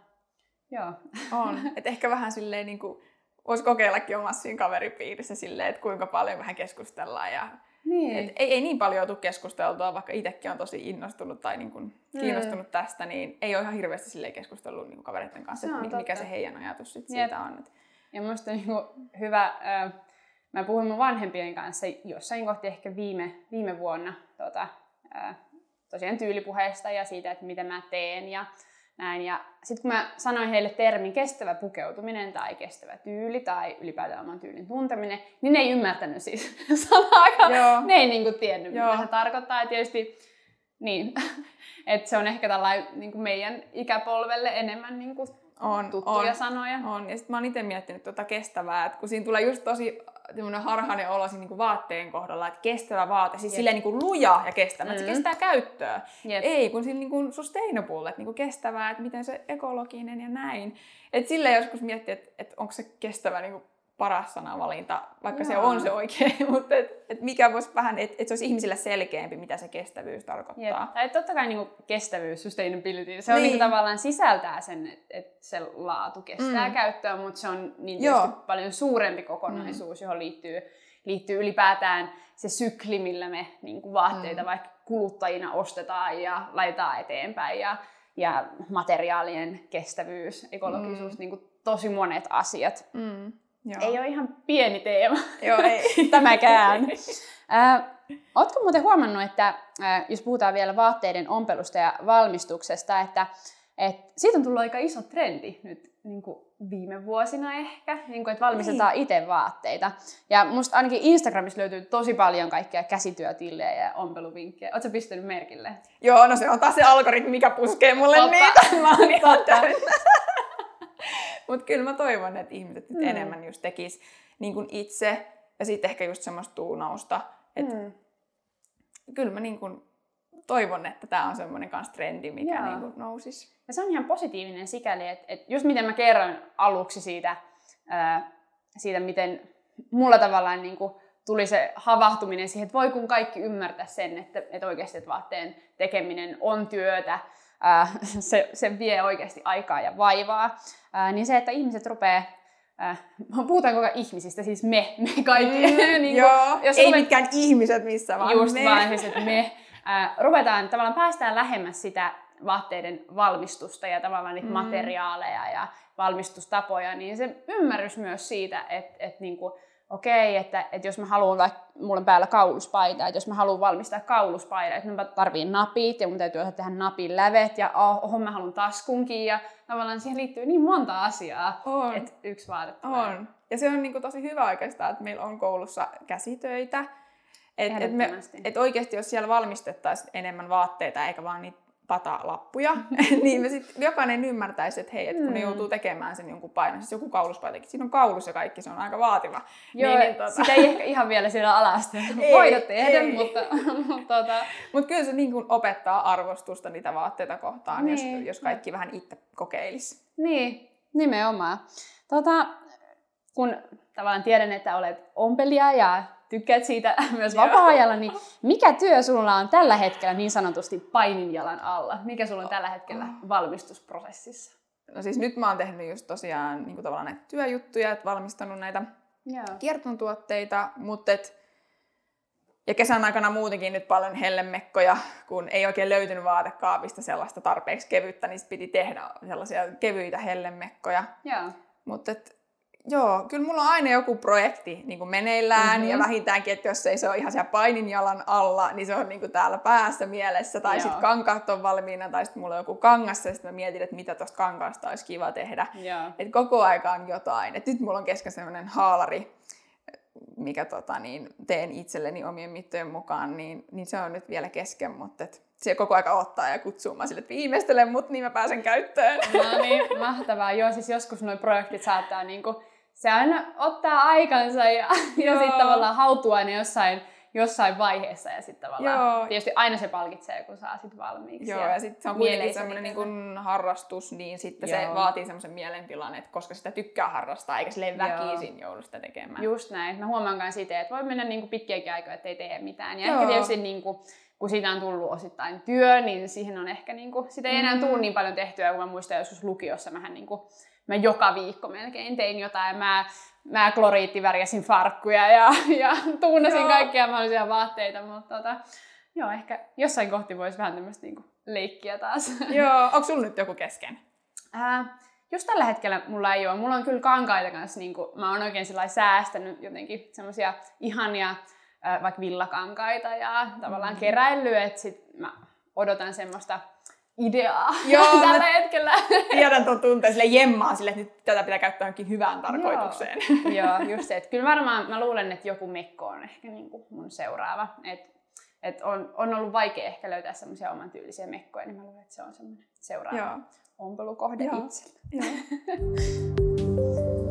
joo. On. Et ehkä vähän silleen niin kuin, voisi kokeillakin omassa siinä kaveripiirissä silleen, että kuinka paljon vähän keskustellaan. Ja, Niin. et ei, ei niin paljon tule keskusteltua, vaikka itsekin on tosi innostunut tai niin kuin kiinnostunut tästä, niin ei ole ihan hirveästi keskustellut niin kavereiden kanssa, Se että mikä totta. se heidän ajatus sit Jep. siitä on. Et, Ja on niinku hyvä, mä puhuin mun vanhempien kanssa jossain kohti ehkä viime, viime vuonna tota, äh, tosiaan tyylipuheesta ja siitä, että mitä mä teen ja näin. Ja sitten kun mä sanoin heille termin kestävä pukeutuminen tai kestävä tyyli tai ylipäätään oman tyylin tunteminen, niin ne ei ymmärtänyt siis <laughs> sanaakaan. Joo. Ne ei niinku tiennyt, Joo. mitä se tarkoittaa. Ja tietysti niin, <laughs> että se on ehkä tällainen niin meidän ikäpolvelle enemmän niin kuin on, tuttuja on. sanoja. On, ja sitten mä oon itse miettinyt tuota kestävää, että kun siinä tulee just tosi semmoinen harhainen olo siinä niinku vaatteen kohdalla, että kestävä vaate, siis Jep. silleen niinku luja ja kestävä, että se Mm. kestää käyttöä. Jep. Ei, kun siinä niinku sustainable, että niinku kestävää, että miten se ekologinen ja näin. Et sille joskus miettii, että et onko se kestävä niinku paras sanavalinta, vaikka se Joo. on se oikein, <laughs> mutta et, et mikä voisi vähän, että et se olisi ihmisille selkeämpi, mitä se kestävyys Jep. tarkoittaa. Tai totta kai niin kestävyys, sustainability, se on Niin. niin. tavallaan sisältää sen, että et se laatu kestää Mm. käyttöä, mutta se on niin paljon suurempi kokonaisuus, mm. johon liittyy, liittyy ylipäätään se sykli, millä me niin kuin vaatteita Mm. vaikka kuluttajina ostetaan ja laitetaan eteenpäin ja, ja materiaalien kestävyys, ekologisuus, Mm. niin kuin tosi monet asiat. Mm. Joo. Ei ole ihan pieni teema. Joo, ei. <laughs> tämäkään. Äh, Oletko muuten huomannut, että äh, jos puhutaan vielä vaatteiden ompelusta ja valmistuksesta, että, että siitä on tullut aika iso trendi nyt niin kuin viime vuosina ehkä, niin kuin, että valmistetaan niin. itse vaatteita. Ja musta ainakin Instagramissa löytyy tosi paljon kaikkia käsityötillejä ja ompeluvinkkejä. Oletko pistänyt merkille? Joo, no se on taas se algoritmi, mikä puskee mulle Totta. niitä. <laughs> Mä oon ihan Totta. Mutta kyllä mä toivon, että ihmiset nyt Mm. enemmän just tekis niin kuin itse ja sitten ehkä just semmoista tuunausta. Et Mm. Kyllä mä niin kuin toivon, että tämä on semmoinen kans trendi, mikä Joo. niin kuin nousisi. Ja se on ihan positiivinen sikäli, että, että just miten mä kerroin aluksi siitä, ää, siitä miten mulla tavallaan niin kuin tuli se havahtuminen siihen, että voi kun kaikki ymmärtää sen, että, että oikeasti että vaatteen tekeminen on työtä, ää, <laughs> se, se vie oikeasti aikaa ja vaivaa, ää, niin se, että ihmiset rupeaa Äh, puhutaan koko ajan ihmisistä, siis me, me kaikki. Mm, <laughs> niin kuin, joo, jos ei ruvet- mitkään ihmiset missä vaan just me. vaan siis, että me äh, ruvetaan, tavallaan päästään lähemmäs sitä vaatteiden valmistusta ja tavallaan niitä Mm. materiaaleja ja valmistustapoja, niin se ymmärrys myös siitä, että, että niinku, okei, että, että jos mä haluan vaikka, mulla on päällä kauluspaita, että jos mä haluan valmistaa kauluspaita, että mä tarviin napit ja mun täytyy osata tehdä napin lävet ja oh, oho, mä haluan taskunkin ja tavallaan siihen liittyy niin monta asiaa, On. että yksi vaate tulee. On. Ja se on niinku tosi hyvä oikeastaan, että meillä on koulussa käsitöitä. Että et me, et oikeasti jos siellä valmistettaisiin enemmän vaatteita eikä vaan niitä patalappuja, <laughs> niin me sit jokainen ymmärtäisi, että hei, et kun ne Mm. joutuu tekemään sen jonkun painon, siis joku kauluspaitakin, siinä on kaulus ja kaikki, se on aika vaativa. Joo, niin, niin, niin, tota, sitä ei ehkä ihan vielä siellä alasta <laughs> voida tehdä, ei. mutta, mutta tota, Mutta kyllä se niin kuin opettaa arvostusta niitä vaatteita kohtaan, niin. Niin. jos, jos kaikki vähän itse kokeilisi. Niin, nimenomaan. Tota, kun tavallaan tiedän, että olet ompelija ja tykkäät siitä <laughs> myös vapaa-ajalla, niin mikä työ sulla on tällä hetkellä niin sanotusti paininjalan alla? Mikä sulla on tällä hetkellä oh. valmistusprosessissa? No siis nyt mä oon tehnyt just tosiaan niin kuin tavallaan näitä työjuttuja, että valmistanut näitä kiertontuotteita, mutta et, ja kesän aikana muutenkin nyt paljon hellemekkoja, kun ei oikein löytynyt vaatekaapista sellaista tarpeeksi kevyttä, niin piti tehdä sellaisia kevyitä hellemekkoja. Mutta Joo, kyllä mulla on aina joku projekti niin kuin meneillään mm-hmm. ja vähintäänkin, että jos ei se ole ihan siellä paininjalan alla, niin se on niin kuin täällä päässä mielessä tai sitten kankaat on valmiina tai sitten mulla on joku kangas ja sitten mä mietin, että mitä tuosta kankaasta olisi kiva tehdä. Että koko aika on jotain. Et nyt mulla on kesken sellainen haalari, mikä tota, niin, teen itselleni omien mittojen mukaan, niin, niin se on nyt vielä kesken, mutta et, se koko aika ottaa ja kutsuu mä sille, että viimeistele mut, niin mä pääsen käyttöön. No niin, mahtavaa. Joo, siis joskus nuo projektit saattaa niinku se aina ottaa aikansa ja, <laughs> ja sitten tavallaan hautuu aina jossain, jossain vaiheessa ja sitten tavallaan Joo. tietysti aina se palkitsee, kun saa sit valmiiksi. Joo, ja, ja sitten se on kuitenkin semmoinen niin kuin harrastus, niin sitten Joo. se vaatii semmoisen mielentilan, että koska sitä tykkää harrastaa, eikä sille väkisin joudu sitä tekemään. Just näin. Mä huomaan myös itse, että voi mennä niin kuin pitkiäkin aikoja, että ei tee mitään. Ja Joo. ehkä tietysti niin kuin, kun siitä on tullut osittain työ, niin siihen on ehkä, niin kuin, sitä ei enää mm. tule niin paljon tehtyä, kun mä muistan joskus lukiossa mähän niin kuin, mä joka viikko melkein tein jotain. Mä, mä kloriittivärjäsin farkkuja ja, ja tuunasin joo. kaikkia mahdollisia vaatteita, mutta tota, joo, ehkä jossain kohti voisi vähän tämmöistä niinku leikkiä taas. Joo, onko sulla nyt joku kesken? Ää, just tällä hetkellä mulla ei ole. Mulla on kyllä kankaita kanssa, niin kuin, mä oon oikein säästänyt jotenkin semmoisia ihania vaikka villakankaita ja tavallaan mm. keräillyt, että sit mä odotan semmoista ideaa <laughs> Joo, tällä hetkellä. Tiedän tuon tunteen sille jemmaa sille, että nyt tätä pitää käyttää johonkin hyvään tarkoitukseen. Joo, <laughs> Joo just se. Että kyllä varmaan mä luulen, että joku mekko on ehkä niin kuin mun seuraava. Et, et on, on ollut vaikea ehkä löytää semmoisia oman tyylisiä mekkoja, niin mä luulen, että se on semmoinen seuraava Joo. ompelukohde itsellä. Mä <laughs>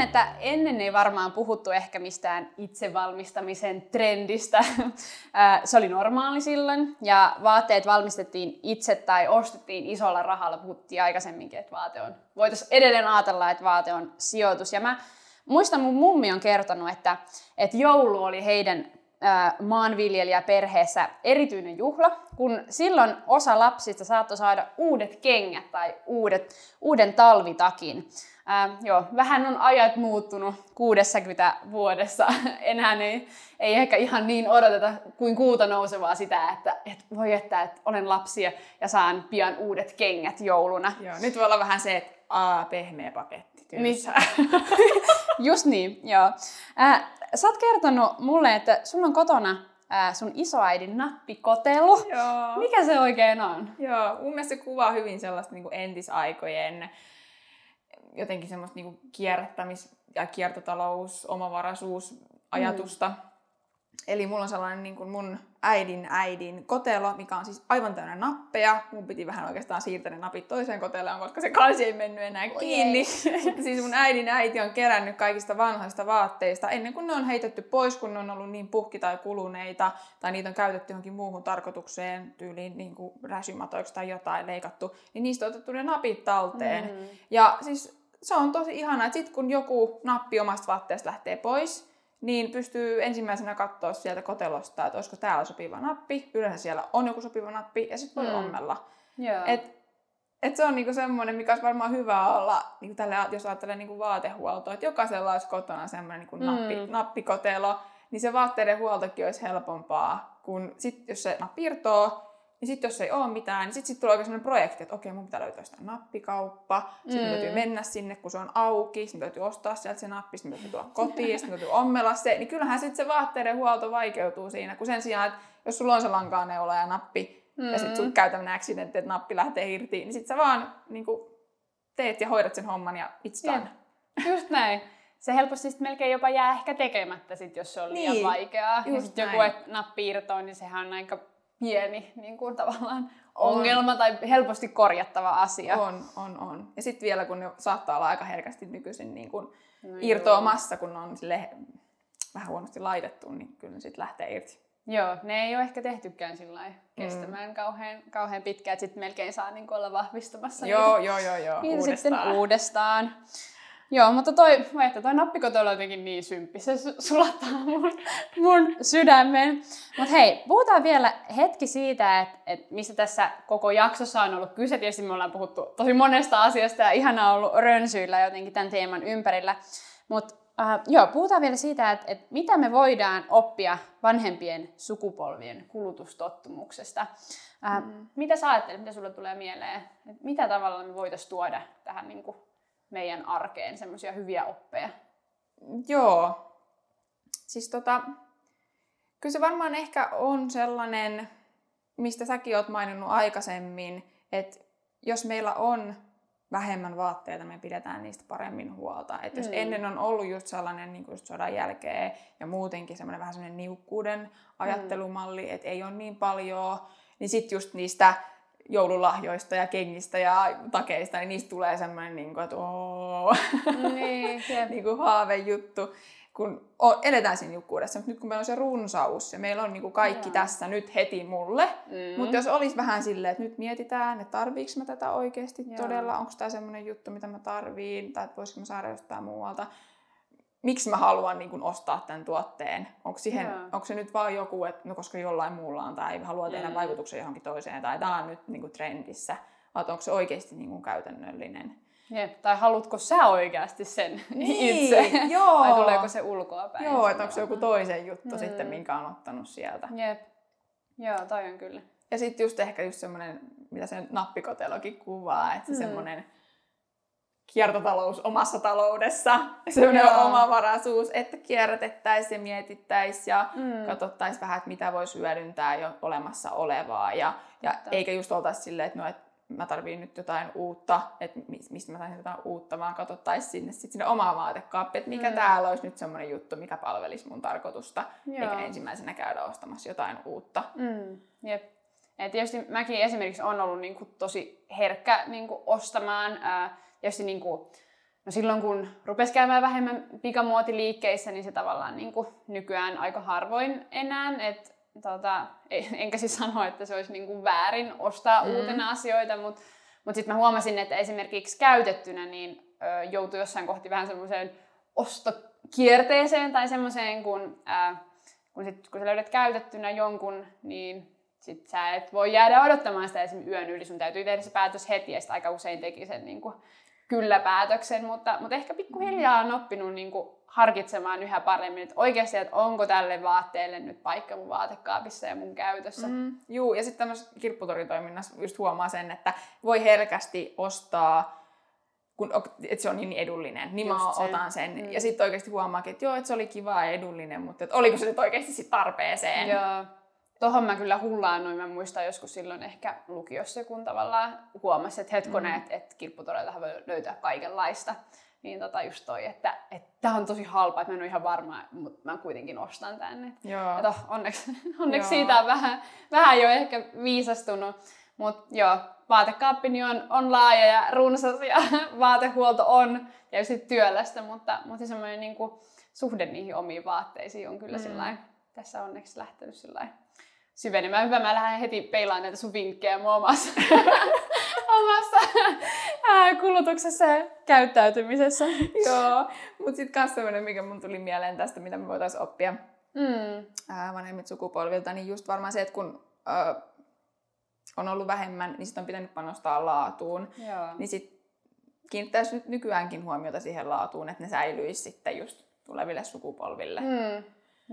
luulen, että ennen ei varmaan puhuttu ehkä mistään itsevalmistamisen trendistä. <laughs> Se oli normaali silloin ja vaatteet valmistettiin itse tai ostettiin isolla rahalla. Puhuttiin aikaisemminkin, että vaate on, voitaisiin edelleen ajatella, että vaate on sijoitus. Ja mä muistan, mun mummi on kertonut, että, että joulu oli heidän maanviljelijäperheessä erityinen juhla, kun silloin osa lapsista saattoi saada uudet kengät tai uudet, uuden talvitakin. Ää, joo, vähän on ajat muuttunut 60 vuodessa. <laughs> Enää ei, ei ehkä ihan niin odoteta kuin kuuta nousevaa sitä, että et voi että, että olen lapsia ja saan pian uudet kengät jouluna. Joo, nyt voi olla vähän se, että aa, pehmeä paketti. Niin. <laughs> Just niin, joo. Äh, sä oot kertonut mulle, että sulla on kotona äh, sun isoäidin nappikotelo. Joo. Mikä se oikein on? Joo, mun mielestä se kuvaa hyvin sellaista niin kuin entisaikojen jotenkin semmoista niin kuin kierrättämis- ja kiertotalous, omavaraisuus ajatusta. Mm. Eli mulla on sellainen niin kuin mun äidin äidin kotelo, mikä on siis aivan täynnä nappeja. Mun piti vähän oikeastaan siirtää ne napit toiseen koteloon, koska se kansi ei mennyt enää Oi kiinni. <laughs> siis mun äidin äiti on kerännyt kaikista vanhoista vaatteista ennen kuin ne on heitetty pois, kun ne on ollut niin puhki tai kuluneita, tai niitä on käytetty johonkin muuhun tarkoitukseen, tyyliin niin kuin räsymatoiksi tai jotain leikattu, niin niistä on otettu ne napit talteen. Mm. Ja siis se on tosi ihanaa, että sit kun joku nappi omasta vaatteesta lähtee pois, niin pystyy ensimmäisenä katsoa sieltä kotelosta, että olisiko täällä sopiva nappi. Yleensä siellä on joku sopiva nappi ja sitten voi mm. ommella. Yeah. Et, et se on niinku semmoinen, mikä olisi varmaan hyvä olla, niinku tälle, jos ajattelee niinku vaatehuoltoa, että jokaisella olisi kotona semmoinen niinku nappi, mm. nappikotelo, niin se vaatteiden huoltokin olisi helpompaa, kun sit, jos se nappi irtoo, niin sitten jos ei ole mitään, niin sitten sit tulee oikein sellainen projekti, että okei, mun pitää löytää sitä nappikauppa. Sitten mm. täytyy mennä sinne, kun se on auki. Sitten täytyy ostaa sieltä se nappi, sitten täytyy tulla <laughs> kotiin, sitten täytyy ommella se. Niin kyllähän sitten se vaatteiden huolto vaikeutuu siinä, kun sen sijaan, että jos sulla on se lankaaneula ja nappi, mm. ja sitten sulla käy tämmöinen accidentti, että nappi lähtee irti, niin sitten sä vaan niin kuin, teet ja hoidat sen homman ja it's done. Just näin se helposti sit melkein jopa jää ehkä tekemättä, sit, jos se on liian niin, vaikeaa. Ja sitten joku et nappi irtoon, niin sehän on aika pieni niin kuin tavallaan on. ongelma tai helposti korjattava asia. On, on, on. Ja sitten vielä kun ne saattaa olla aika herkästi nykyisin niin kuin no irtoamassa, kun on sille vähän huonosti laitettu, niin kyllä ne sitten lähtee irti. Joo, ne ei ole ehkä tehtykään sillä kestämään mm. kauhean, kauhean pitkään, että sitten melkein saa niin olla vahvistamassa joo, niitä, joo, joo, joo, niitä uudestaan. sitten uudestaan. Joo, mutta toi, että toi nappikoto on jotenkin niin symppi, se sulattaa mun, mun sydämen. Mutta hei, puhutaan vielä hetki siitä, että et mistä tässä koko jaksossa on ollut kyse. Tietysti me ollaan puhuttu tosi monesta asiasta ja ihanaa ollut rönsyillä jotenkin tämän teeman ympärillä. Mutta äh, joo, puhutaan vielä siitä, että et mitä me voidaan oppia vanhempien sukupolvien kulutustottumuksesta. Äh, mm. Mitä sä ajattelet, mitä sulle tulee mieleen? Et mitä tavalla me voitaisiin tuoda tähän niin kuin meidän arkeen semmoisia hyviä oppeja? Joo. Siis tota, kyllä se varmaan ehkä on sellainen, mistä säkin oot maininnut aikaisemmin, että jos meillä on vähemmän vaatteita, me pidetään niistä paremmin huolta. Et jos mm. ennen on ollut just sellainen niin just sodan jälkeen ja muutenkin semmoinen vähän semmoinen niukkuuden ajattelumalli, mm. että ei ole niin paljon, niin sitten just niistä joululahjoista ja kengistä ja takeista, niin niistä tulee semmoinen, niin kuin, että ooo, niin, <laughs> niin kuin haavejuttu, kun eletään siinä jukkuudessa. Mutta nyt kun meillä on se runsaus ja meillä on niin kuin kaikki Jaa. tässä nyt heti mulle, mm. mutta jos olisi vähän silleen, että nyt mietitään, että tarviiko mä tätä oikeasti Jaa. todella, onko tämä semmoinen juttu, mitä mä tarviin, tai että voisiko mä saada jostain muualta, miksi mä haluan niin kuin, ostaa tämän tuotteen. Onko, siihen, onko se nyt vaan joku, että no, koska jollain muulla on tai haluaa tehdä mm. vaikutuksen johonkin toiseen tai tämä on nyt niin kuin, trendissä, vai onko se oikeasti niin kuin, käytännöllinen. Jep. Tai haluatko sä oikeasti sen <laughs> niin, itse? Joo. Vai tuleeko se ulkoapäin? Joo, että onko se joku toisen juttu mm. sitten, minkä on ottanut sieltä. Jep. Joo, toi on kyllä. Ja sitten just ehkä just semmoinen, mitä se nappikotelokin kuvaa, että mm. semmoinen kiertotalous omassa taloudessa, <laughs> semmoinen omavaraisuus, että kierrätettäisiin ja mietittäisiin ja mm. katsottaisiin vähän, että mitä voisi hyödyntää jo olemassa olevaa. Ja, ja eikä just oltaisi silleen, että no, et mä tarviin nyt jotain uutta, että mistä mä saisin jotain uutta, vaan katsottaisiin sinne, sit sinne omaa vaatekaappi, että mikä mm. täällä olisi nyt semmoinen juttu, mikä palvelisi mun tarkoitusta, Joo. eikä ensimmäisenä käydä ostamassa jotain uutta. Mm. Jep. Et tietysti mäkin esimerkiksi on ollut niinku tosi herkkä niinku ostamaan, ää, tietysti niin kuin, no silloin kun rupesi käymään vähemmän pikamuotiliikkeissä, niin se tavallaan niin kuin nykyään aika harvoin enää. Et, tota, <laughs> enkä siis sano, että se olisi niin kuin väärin ostaa mm. uutena asioita, mutta mut sitten mä huomasin, että esimerkiksi käytettynä niin ö, joutui jossain kohti vähän semmoiseen ostokierteeseen tai semmoiseen, kun, ää, kun, sit, kun sä löydät käytettynä jonkun, niin sit sä et voi jäädä odottamaan sitä esimerkiksi yön yli, sun täytyy tehdä se päätös heti, ja aika usein teki sen niin kuin, kyllä päätöksen, mutta, mutta ehkä pikkuhiljaa on oppinut niin kuin harkitsemaan yhä paremmin, että oikeasti, että onko tälle vaatteelle nyt paikka mun vaatekaapissa ja mun käytössä. Mm, juu, ja sitten tämmöisessä kirpputoritoiminnassa just huomaa sen, että voi herkästi ostaa kun, että se on niin edullinen, niin Just mä otan sen. Mm. Ja sitten oikeasti huomaakin, että joo, että se oli kiva ja edullinen, mutta että oliko se nyt oikeasti sit tarpeeseen. Joo. Tuohon mä kyllä noin, Mä muistan joskus silloin ehkä lukiossa, kun tavallaan huomasin, että hetkonen, mm. että et kirpputoreilta voi löytää kaikenlaista. Niin tota just toi, että tämä on tosi halpa, että mä en ole ihan varma, mutta mä kuitenkin ostan tänne. Joo. Et oh, onneksi, <laughs> onneksi siitä on vähän, vähän jo ehkä viisastunut. Mutta joo, vaatekaappini on, on laaja ja runsas ja <laughs> vaatehuolto on tietysti työlästä, mutta, mutta semmoinen niinku, suhde niihin omiin vaatteisiin on kyllä mm. tässä onneksi lähtenyt sillä syvenemään. Hyvä, mä lähden heti peilaan näitä sun vinkkejä mun omassa, <laughs> omassa kulutuksessa ja käyttäytymisessä. Joo, mutta sitten kans semmoinen, mikä mun tuli mieleen tästä, mitä me voitaisiin oppia mm. vanhemmit sukupolvilta, niin just varmaan se, että kun ö, on ollut vähemmän, niin sitten on pitänyt panostaa laatuun. Joo. Niin sitten kiinnittäisi nyt nykyäänkin huomiota siihen laatuun, että ne säilyisi sitten just tuleville sukupolville. Mm.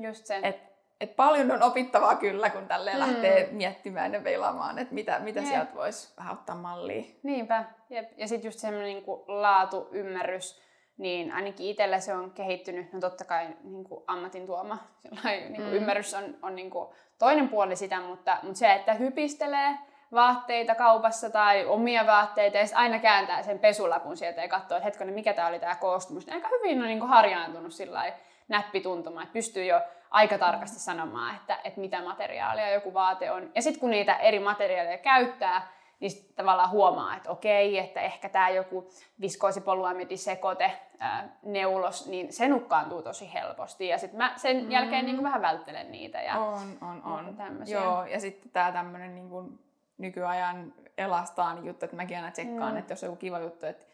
Just sen. Et et paljon on opittavaa kyllä, kun tälle mm. lähtee miettimään ja veilaamaan, että mitä, mitä Jep. sieltä voisi vähän ottaa mallia. Niinpä. Jep. Ja sitten just semmoinen niin laatu, ymmärrys, niin ainakin itsellä se on kehittynyt, no totta kai niin kuin ammatin tuoma niin kuin mm. ymmärrys on, on niin kuin toinen puoli sitä, mutta, mutta se, että hypistelee vaatteita kaupassa tai omia vaatteita ja sitten aina kääntää sen pesulapun sieltä ja katsoo, että hetkonen, mikä tämä oli tämä koostumus. Niin aika hyvin on niin kuin harjaantunut sillä näppituntumaan, että pystyy jo aika tarkasti sanomaan, että, että mitä materiaalia joku vaate on. Ja sitten kun niitä eri materiaaleja käyttää, niin sit tavallaan huomaa, että okei, että ehkä tämä joku viskoosipoluamidisekote, ää, neulos, niin se nukkaantuu tosi helposti. Ja sitten mä sen mm. jälkeen niin vähän välttelen niitä. Ja on, on, on. Joo, ja sitten tämä tämmöinen niin nykyajan elastaan juttu, että mäkin aina tsekkaan, mm. että jos on joku kiva juttu, että,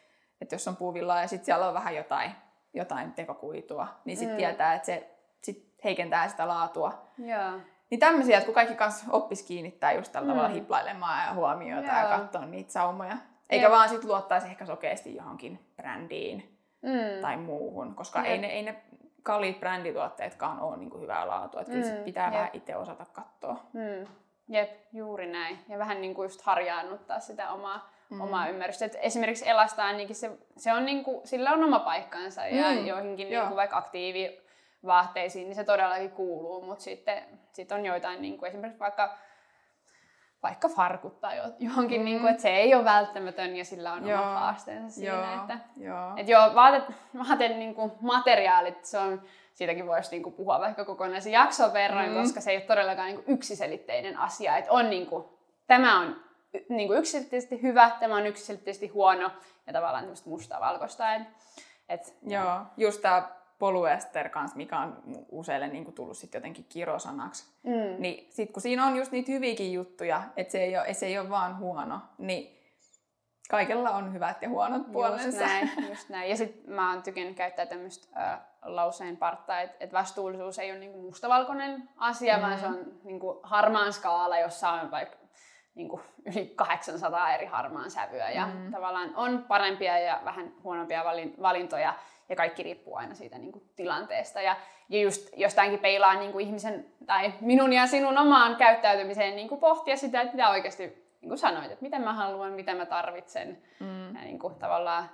että jos on puuvillaa ja sitten siellä on vähän jotain, jotain tekokuitua, niin sitten mm. tietää, että se heikentää sitä laatua. Joo. Niin tämmöisiä, että kun kaikki kanssa oppis kiinnittää just tällä mm. tavalla hiplailemaan ja huomiota Joo. ja katsoa niitä saumoja. Eikä Jep. vaan sitten luottaisi ehkä sokeasti johonkin brändiin mm. tai muuhun, koska Jep. ei ne, ei ne kalliit brändituotteetkaan ole niin kuin hyvää laatua. Että mm. kyllä sit pitää Jep. vähän itse osata katsoa. Mm. Jep, juuri näin. Ja vähän niin kuin just harjaannuttaa sitä omaa, mm. omaa ymmärrystä. Et esimerkiksi elastaa, niin se, se on niin kuin, sillä on oma paikkansa ja mm. joihinkin niin kuin vaikka aktiivi vaatteisiin, niin se todellakin kuuluu, mutta sitten sit on joitain, niin kuin esimerkiksi vaikka, vaikka farkut tai johonkin, mm. niin kuin, että se ei ole välttämätön ja sillä on joo. oma haasteensa siinä. Joo. Että, joo. Et joo, vaate, vaate niin kuin materiaalit, se on, siitäkin voisi niin kuin puhua vaikka kokonaisen jakson verran, mm. koska se ei ole todellakaan niin kuin yksiselitteinen asia. Että on niin kuin, tämä on niin kuin yksiselitteisesti hyvä, tämä on yksiselitteisesti huono ja tavallaan tämmöistä mustavalkoista. Et, et, Joo, just tämä polyester kanssa, mikä on useille niin kuin tullut sit jotenkin kirosanaksi. Mm. Niin sit kun siinä on just niitä hyviäkin juttuja, että se ei ole, se ei ole vaan huono, niin kaikella on hyvät ja huonot puolensa. Just näin, just näin. Ja sitten mä oon tykännyt käyttää tämmöistä äh, lauseen partta, että et vastuullisuus ei ole niinku mustavalkoinen asia, mm. vaan se on niinku harmaan skaala, jossa on vaikka niinku yli 800 eri harmaan sävyä. Ja mm. tavallaan on parempia ja vähän huonompia valintoja ja kaikki riippuu aina siitä niin kuin, tilanteesta. Ja, ja just jostainkin peilaa niin kuin ihmisen tai minun ja sinun omaan käyttäytymiseen niin kuin pohtia sitä, että mitä oikeasti niin kuin sanoit, että miten mä haluan, mitä mä tarvitsen mm. ja niin kuin, tavallaan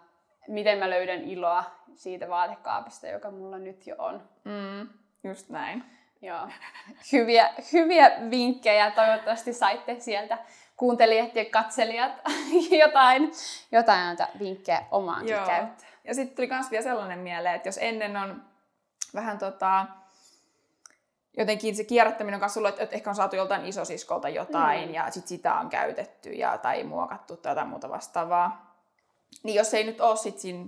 miten mä löydän iloa siitä vaatekaapista, joka mulla nyt jo on. Mm, just näin. Joo. <laughs> Hyviä, hyviä vinkkejä. Toivottavasti saitte sieltä kuuntelijat ja katselijat <laughs> jotain, jotain vinkkejä omaankin Joo. käyttöön. Ja sitten tuli myös vielä sellainen mieleen, että jos ennen on vähän tota, jotenkin se kierrättäminen on kanssa että ehkä on saatu joltain isosiskolta jotain mm. ja sit sitä on käytetty ja, tai muokattu tai jotain muuta vastaavaa. Niin jos ei nyt ole sit siinä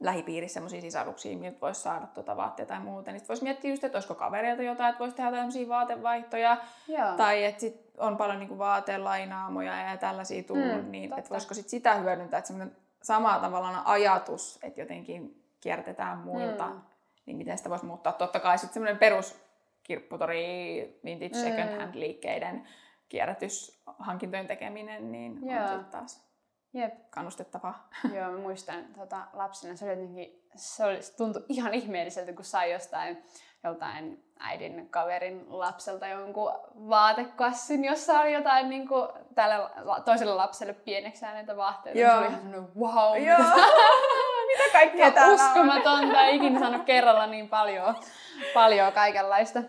lähipiirissä sellaisia sisaruksia, miltä voisi saada tuota vaatteita tai muuta, niin voisi miettiä just, että olisiko kavereilta jotain, että voisi tehdä tämmöisiä vaatevaihtoja. Joo. Tai että sit on paljon niinku vaatelainaamoja ja tällaisia tullut, mm, niin että voisiko sit sitä hyödyntää, että semmoinen sama tavallaan ajatus, että jotenkin kiertetään muilta, mm. niin miten sitä voisi muuttaa. Totta kai sitten semmoinen perus kirpputori, vintage, mm. second hand liikkeiden kierrätyshankintojen tekeminen, niin Joo. on sitten taas Jep. kannustettavaa. <laughs> Joo, mä muistan tota, lapsena, se oli jotenkin, se, oli, se tuntui ihan ihmeelliseltä, kun sai jostain joltain äidin kaverin lapselta jonkun vaatekassin, jossa oli jotain niin kuin, tälle toiselle lapselle pieneksi näitä vaatteita. Joo. Se oli ihan wow, Joo. <laughs> mitä kaikkea täällä Uskomatonta, ei ikinä saanut kerralla niin paljon, paljon kaikenlaista.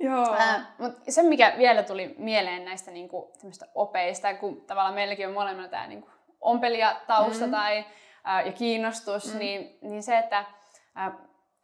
Joo. Äh, mutta se, mikä vielä tuli mieleen näistä niin kuin, opeista, kun tavallaan meilläkin on molemmilla tämä niin ompelijatausta mm-hmm. tai, äh, ja kiinnostus, mm-hmm. niin, niin se, että äh,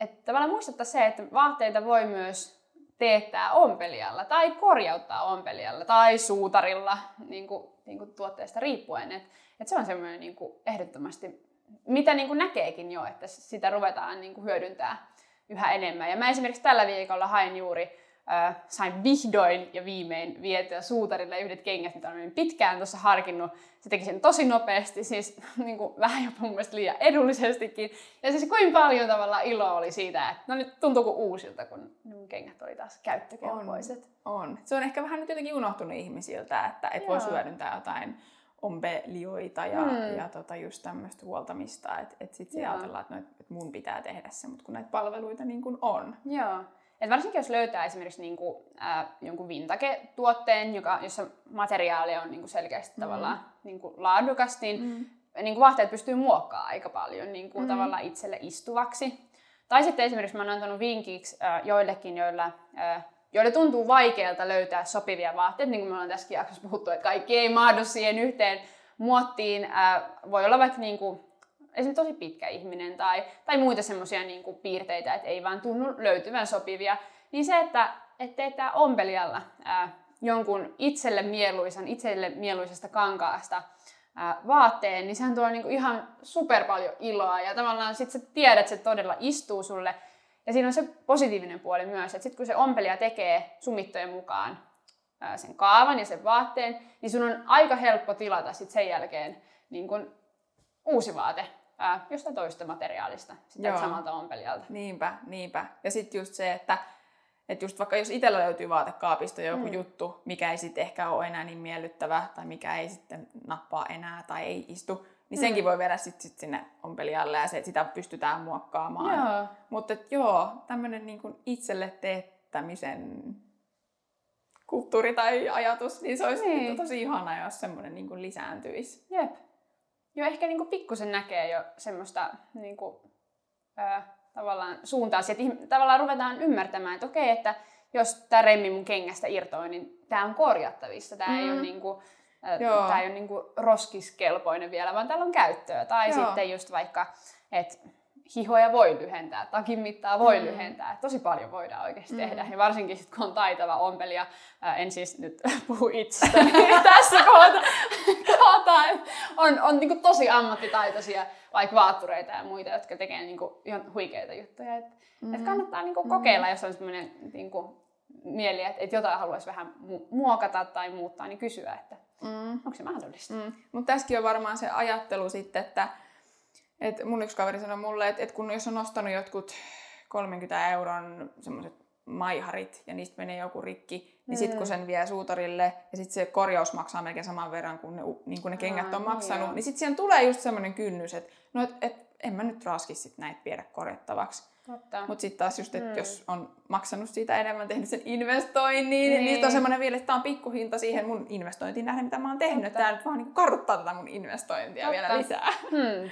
että tavallaan muistuttaa se, että vaatteita voi myös teettää ompelijalla tai korjauttaa ompelijalla tai suutarilla niin kuin, niin kuin tuotteesta riippuen. Et, et se on semmoinen niin kuin ehdottomasti, mitä niin kuin näkeekin jo, että sitä ruvetaan niin kuin hyödyntää yhä enemmän. Ja mä esimerkiksi tällä viikolla hain juuri äh, sain vihdoin ja viimein vietyä suutarille yhdet kengät, mitä olen pitkään tuossa harkinnut. Se teki sen tosi nopeasti, siis <laughs> niin kuin, vähän jopa mun mielestä liian edullisestikin. Ja siis kuinka paljon tavallaan iloa oli siitä, että no nyt tuntuu kuin uusilta, kun mun kengät oli taas käyttökelpoiset. On, on. Se on ehkä vähän nyt jotenkin unohtunut ihmisiltä, että et voi hyödyntää jotain ompelioita ja, mm. ja tota just tämmöistä huoltamista, että et sitten ajatellaan, että, no, et mun pitää tehdä se, mutta kun näitä palveluita niin kuin on. Joo. Et varsinkin jos löytää esimerkiksi niinku, äh, jonkun vintage-tuotteen, joka, jossa materiaali on niinku selkeästi mm. tavallaan niinku laadukas, niin mm. niinku vaatteet pystyy muokkaamaan aika paljon niinku, mm. tavallaan itselle istuvaksi. Tai sitten esimerkiksi mä oon antanut vinkiksi äh, joillekin, joilla, äh, joille tuntuu vaikealta löytää sopivia vaatteita, niin kuin me ollaan tässäkin jaksossa puhuttu, että kaikki ei mahdu siihen yhteen muottiin. Äh, voi olla vaikka niinku, esimerkiksi tosi pitkä ihminen tai, tai muita semmoisia niin piirteitä, että ei vaan tunnu löytyvän sopivia, niin se, että et teettää ompelijalla ää, jonkun itselle mieluisan, itselle mieluisesta kankaasta ää, vaatteen, niin sehän tuo niinku ihan super paljon iloa. Ja tavallaan sit sä tiedät, että se todella istuu sulle. Ja siinä on se positiivinen puoli myös, että sit kun se ompelija tekee sumittojen mukaan ää, sen kaavan ja sen vaatteen, niin sun on aika helppo tilata sit sen jälkeen niin kun uusi vaate ää, jostain toista materiaalista, sitä samalta ompelijalta. Niinpä, niinpä. Ja sitten just se, että että just vaikka jos itsellä löytyy vaatekaapista joku mm. juttu, mikä ei sitten ehkä ole enää niin miellyttävä, tai mikä ei sitten nappaa enää tai ei istu, niin senkin voi viedä sitten sit sinne ompelijalle ja se, sitä pystytään muokkaamaan. Mutta joo, tämmöinen niinku itselle teettämisen kulttuuri tai ajatus, niin se olisi niin. tosi ihana, jos semmoinen niinku lisääntyisi. Jep. Jo ehkä niinku pikkusen näkee jo semmoista niinku, ö, tavallaan suuntaa, että tavallaan ruvetaan ymmärtämään, että okei, että jos tämä remmi mun kengästä irtoi, niin tämä on korjattavissa. Tämä ei Mm. ole niinku, Joo. tämä ei ole niinku roskiskelpoinen vielä, vaan täällä on käyttöä. Tai Joo. sitten just vaikka, että hihoja voi lyhentää, takin mittaa voi Mm. lyhentää. Tosi paljon voidaan oikeasti Mm. tehdä. Ja varsinkin sit, kun on taitava ompelija, ää, en siis nyt <laughs> puhu itsestäni <laughs> tässä kohtaa, että on, on niinku tosi ammattitaitoisia vaikka vaattureita ja muita, jotka tekee niinku ihan huikeita juttuja. Et, mm. et kannattaa niinku kokeilla, jos on sellainen niinku mieli, että et jotain haluaisi vähän mu- muokata tai muuttaa, niin kysyä, että Mm. onko se mahdollista. Mm. Mutta tässäkin on varmaan se ajattelu sitten, että et mun yksi kaveri sanoi mulle, että et kun jos on ostanut jotkut 30 euron semmoiset maiharit ja niistä menee joku rikki, niin sitten kun sen vie suutarille ja sitten se korjaus maksaa melkein saman verran kuin ne, niin kuin ne kengät on maksanut, joo. niin sitten siihen tulee just semmoinen kynnys, että no et, et, en mä nyt raski sit näitä viedä korjattavaksi. Mutta sitten taas just, että Mm. jos on maksanut siitä enemmän, tehnyt sen investoinnin, niin, Niin. niistä on semmoinen vielä, että tämä on pikkuhinta siihen mun investointiin nähden, mitä mä oon tehnyt. Tämä nyt vaan niin karruttaa tätä mun investointia Totta. vielä lisää. Hmm.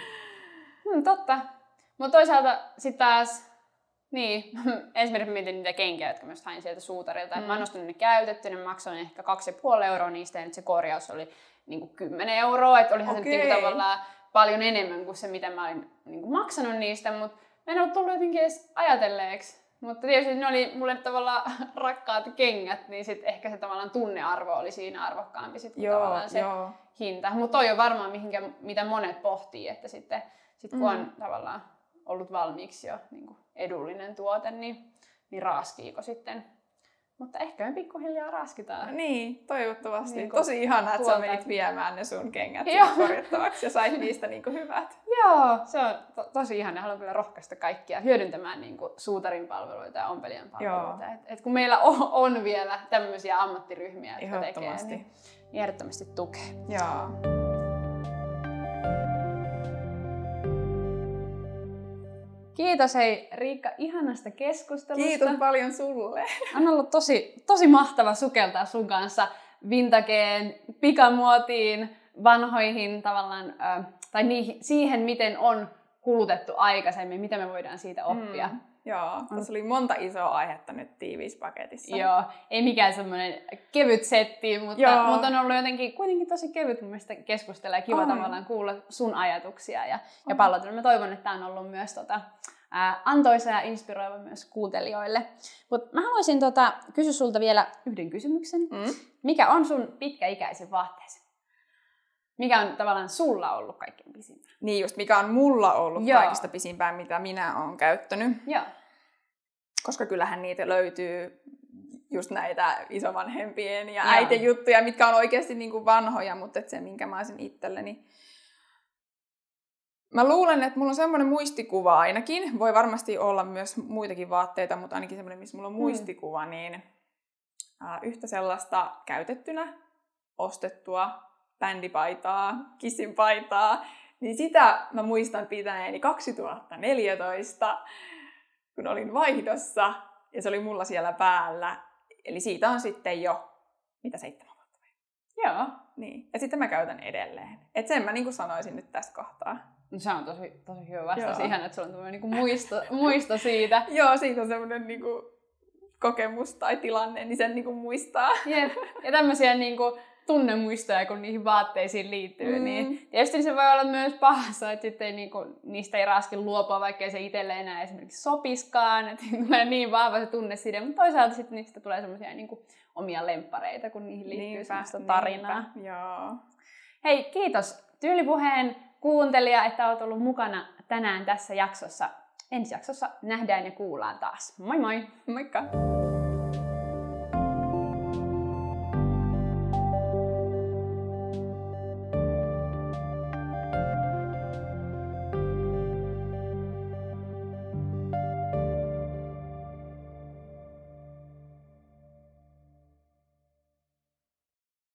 Hmm, totta. Mutta toisaalta sitten taas, niin, <laughs> esimerkiksi mietin niitä kenkiä, jotka just hain sieltä suutarilta. Mm. Mä oon ostanut ne käytetty, ne maksoin ehkä 2,5 euroa niistä, ja nyt se korjaus oli niin kuin 10 euroa. Että olihan se nyt Okei. niin tavallaan paljon enemmän kuin se, mitä mä olin niin kuin maksanut niistä, mutta mä en ole tullut jotenkin edes ajatelleeksi. Mutta tietysti ne oli mulle tavallaan <laughs> rakkaat kengät, niin sitten ehkä se tavallaan tunnearvo oli siinä arvokkaampi sit, kuin Joo, tavallaan se joo. hinta. Mutta toi on varmaan mihinkä, mitä monet pohtii, että sitten sit kun Mm. on tavallaan ollut valmiiksi jo niin kuin edullinen tuote, niin, niin raaskiiko sitten. Mutta ehkä me pikkuhiljaa raaskitaan. Niin, toivottavasti. Niin Niin Tosi ihana, että sä menit viemään ne sun kengät korjattavaksi ja sait niistä niinku hyvät. <laughs> Joo, se on to- tosi ihana. Haluan kyllä rohkaista kaikkia hyödyntämään niin kuin suutarin palveluita ja ompelijan palveluita. Et, et kun meillä on, on vielä tämmöisiä ammattiryhmiä, jotka tekee, niin, niin ehdottomasti tukee. Joo. Kiitos hei Riikka ihanasta keskustelusta. Kiitos paljon sulle. On ollut tosi, tosi mahtava sukeltaa sun kanssa vintageen, pikamuotiin, vanhoihin tavallaan, tai niihin, siihen, miten on kulutettu aikaisemmin, mitä me voidaan siitä oppia. Mm. Joo, tässä oli monta isoa aihetta nyt tiiviissä paketissa. Joo, ei mikään semmoinen kevyt setti, mutta, Joo. mutta on ollut jotenkin kuitenkin tosi kevyt mun mielestä keskustella ja kiva On. tavallaan kuulla sun ajatuksia ja, ja pallotella. Mä toivon, että tämä on ollut myös tota, ää, antoisa ja inspiroiva myös kuuntelijoille. Mutta mä haluaisin tota, kysyä sulta vielä yhden kysymyksen. Mm? Mikä on sun pitkäikäisin vaatteesi? Mikä on tavallaan sulla ollut kaikkein pisimpään? Niin just, mikä on mulla ollut Joo. Kaikista pisimpään, mitä minä olen käyttänyt. Joo. Koska kyllähän niitä löytyy just näitä isovanhempien ja Joo. äitien juttuja, mitkä on oikeasti niin kuin vanhoja, mutta et se, minkä mä olisin itselleni. Mä luulen, että mulla on semmoinen muistikuva ainakin. Voi varmasti olla myös muitakin vaatteita, mutta ainakin semmoinen, missä mulla on Mm. muistikuva, niin äh, yhtä sellaista käytettynä, ostettua bändipaitaa, kissinpaitaa, niin sitä mä muistan pitäneeni 2014, kun olin vaihdossa, ja se oli mulla siellä päällä. Eli siitä on sitten jo, mitä seitsemän vuotta. Joo. Niin. Ja sitten mä käytän edelleen. Et sen mä niin sanoisin nyt tässä kohtaa. No, se on tosi, tosi hyvä vastaus. Ihan, että sulla on tämmöinen niinku muisto, muisto siitä. <laughs> Joo, siitä on semmoinen niin kokemus tai tilanne, niin sen niin muistaa. Jep. Ja tämmöisiä niinku, tunnemuistoja, kun niihin vaatteisiin liittyy. Mm. Niin tietysti se voi olla myös pahassa, että sitten ei, niinku, niistä ei raskin luopua, vaikka se itselle enää esimerkiksi sopiskaan. Että <laughs> tulee niin vahva se tunne siitä, mutta toisaalta sitten niistä tulee semmoisia niin kuin, omia lempareita, kun niihin liittyy niinpä, semmoista tarinaa. Joo. Hei, kiitos tyylipuheen kuuntelija, että olet ollut mukana tänään tässä jaksossa. Ensi jaksossa nähdään ja kuullaan taas. Moi moi! Moikka!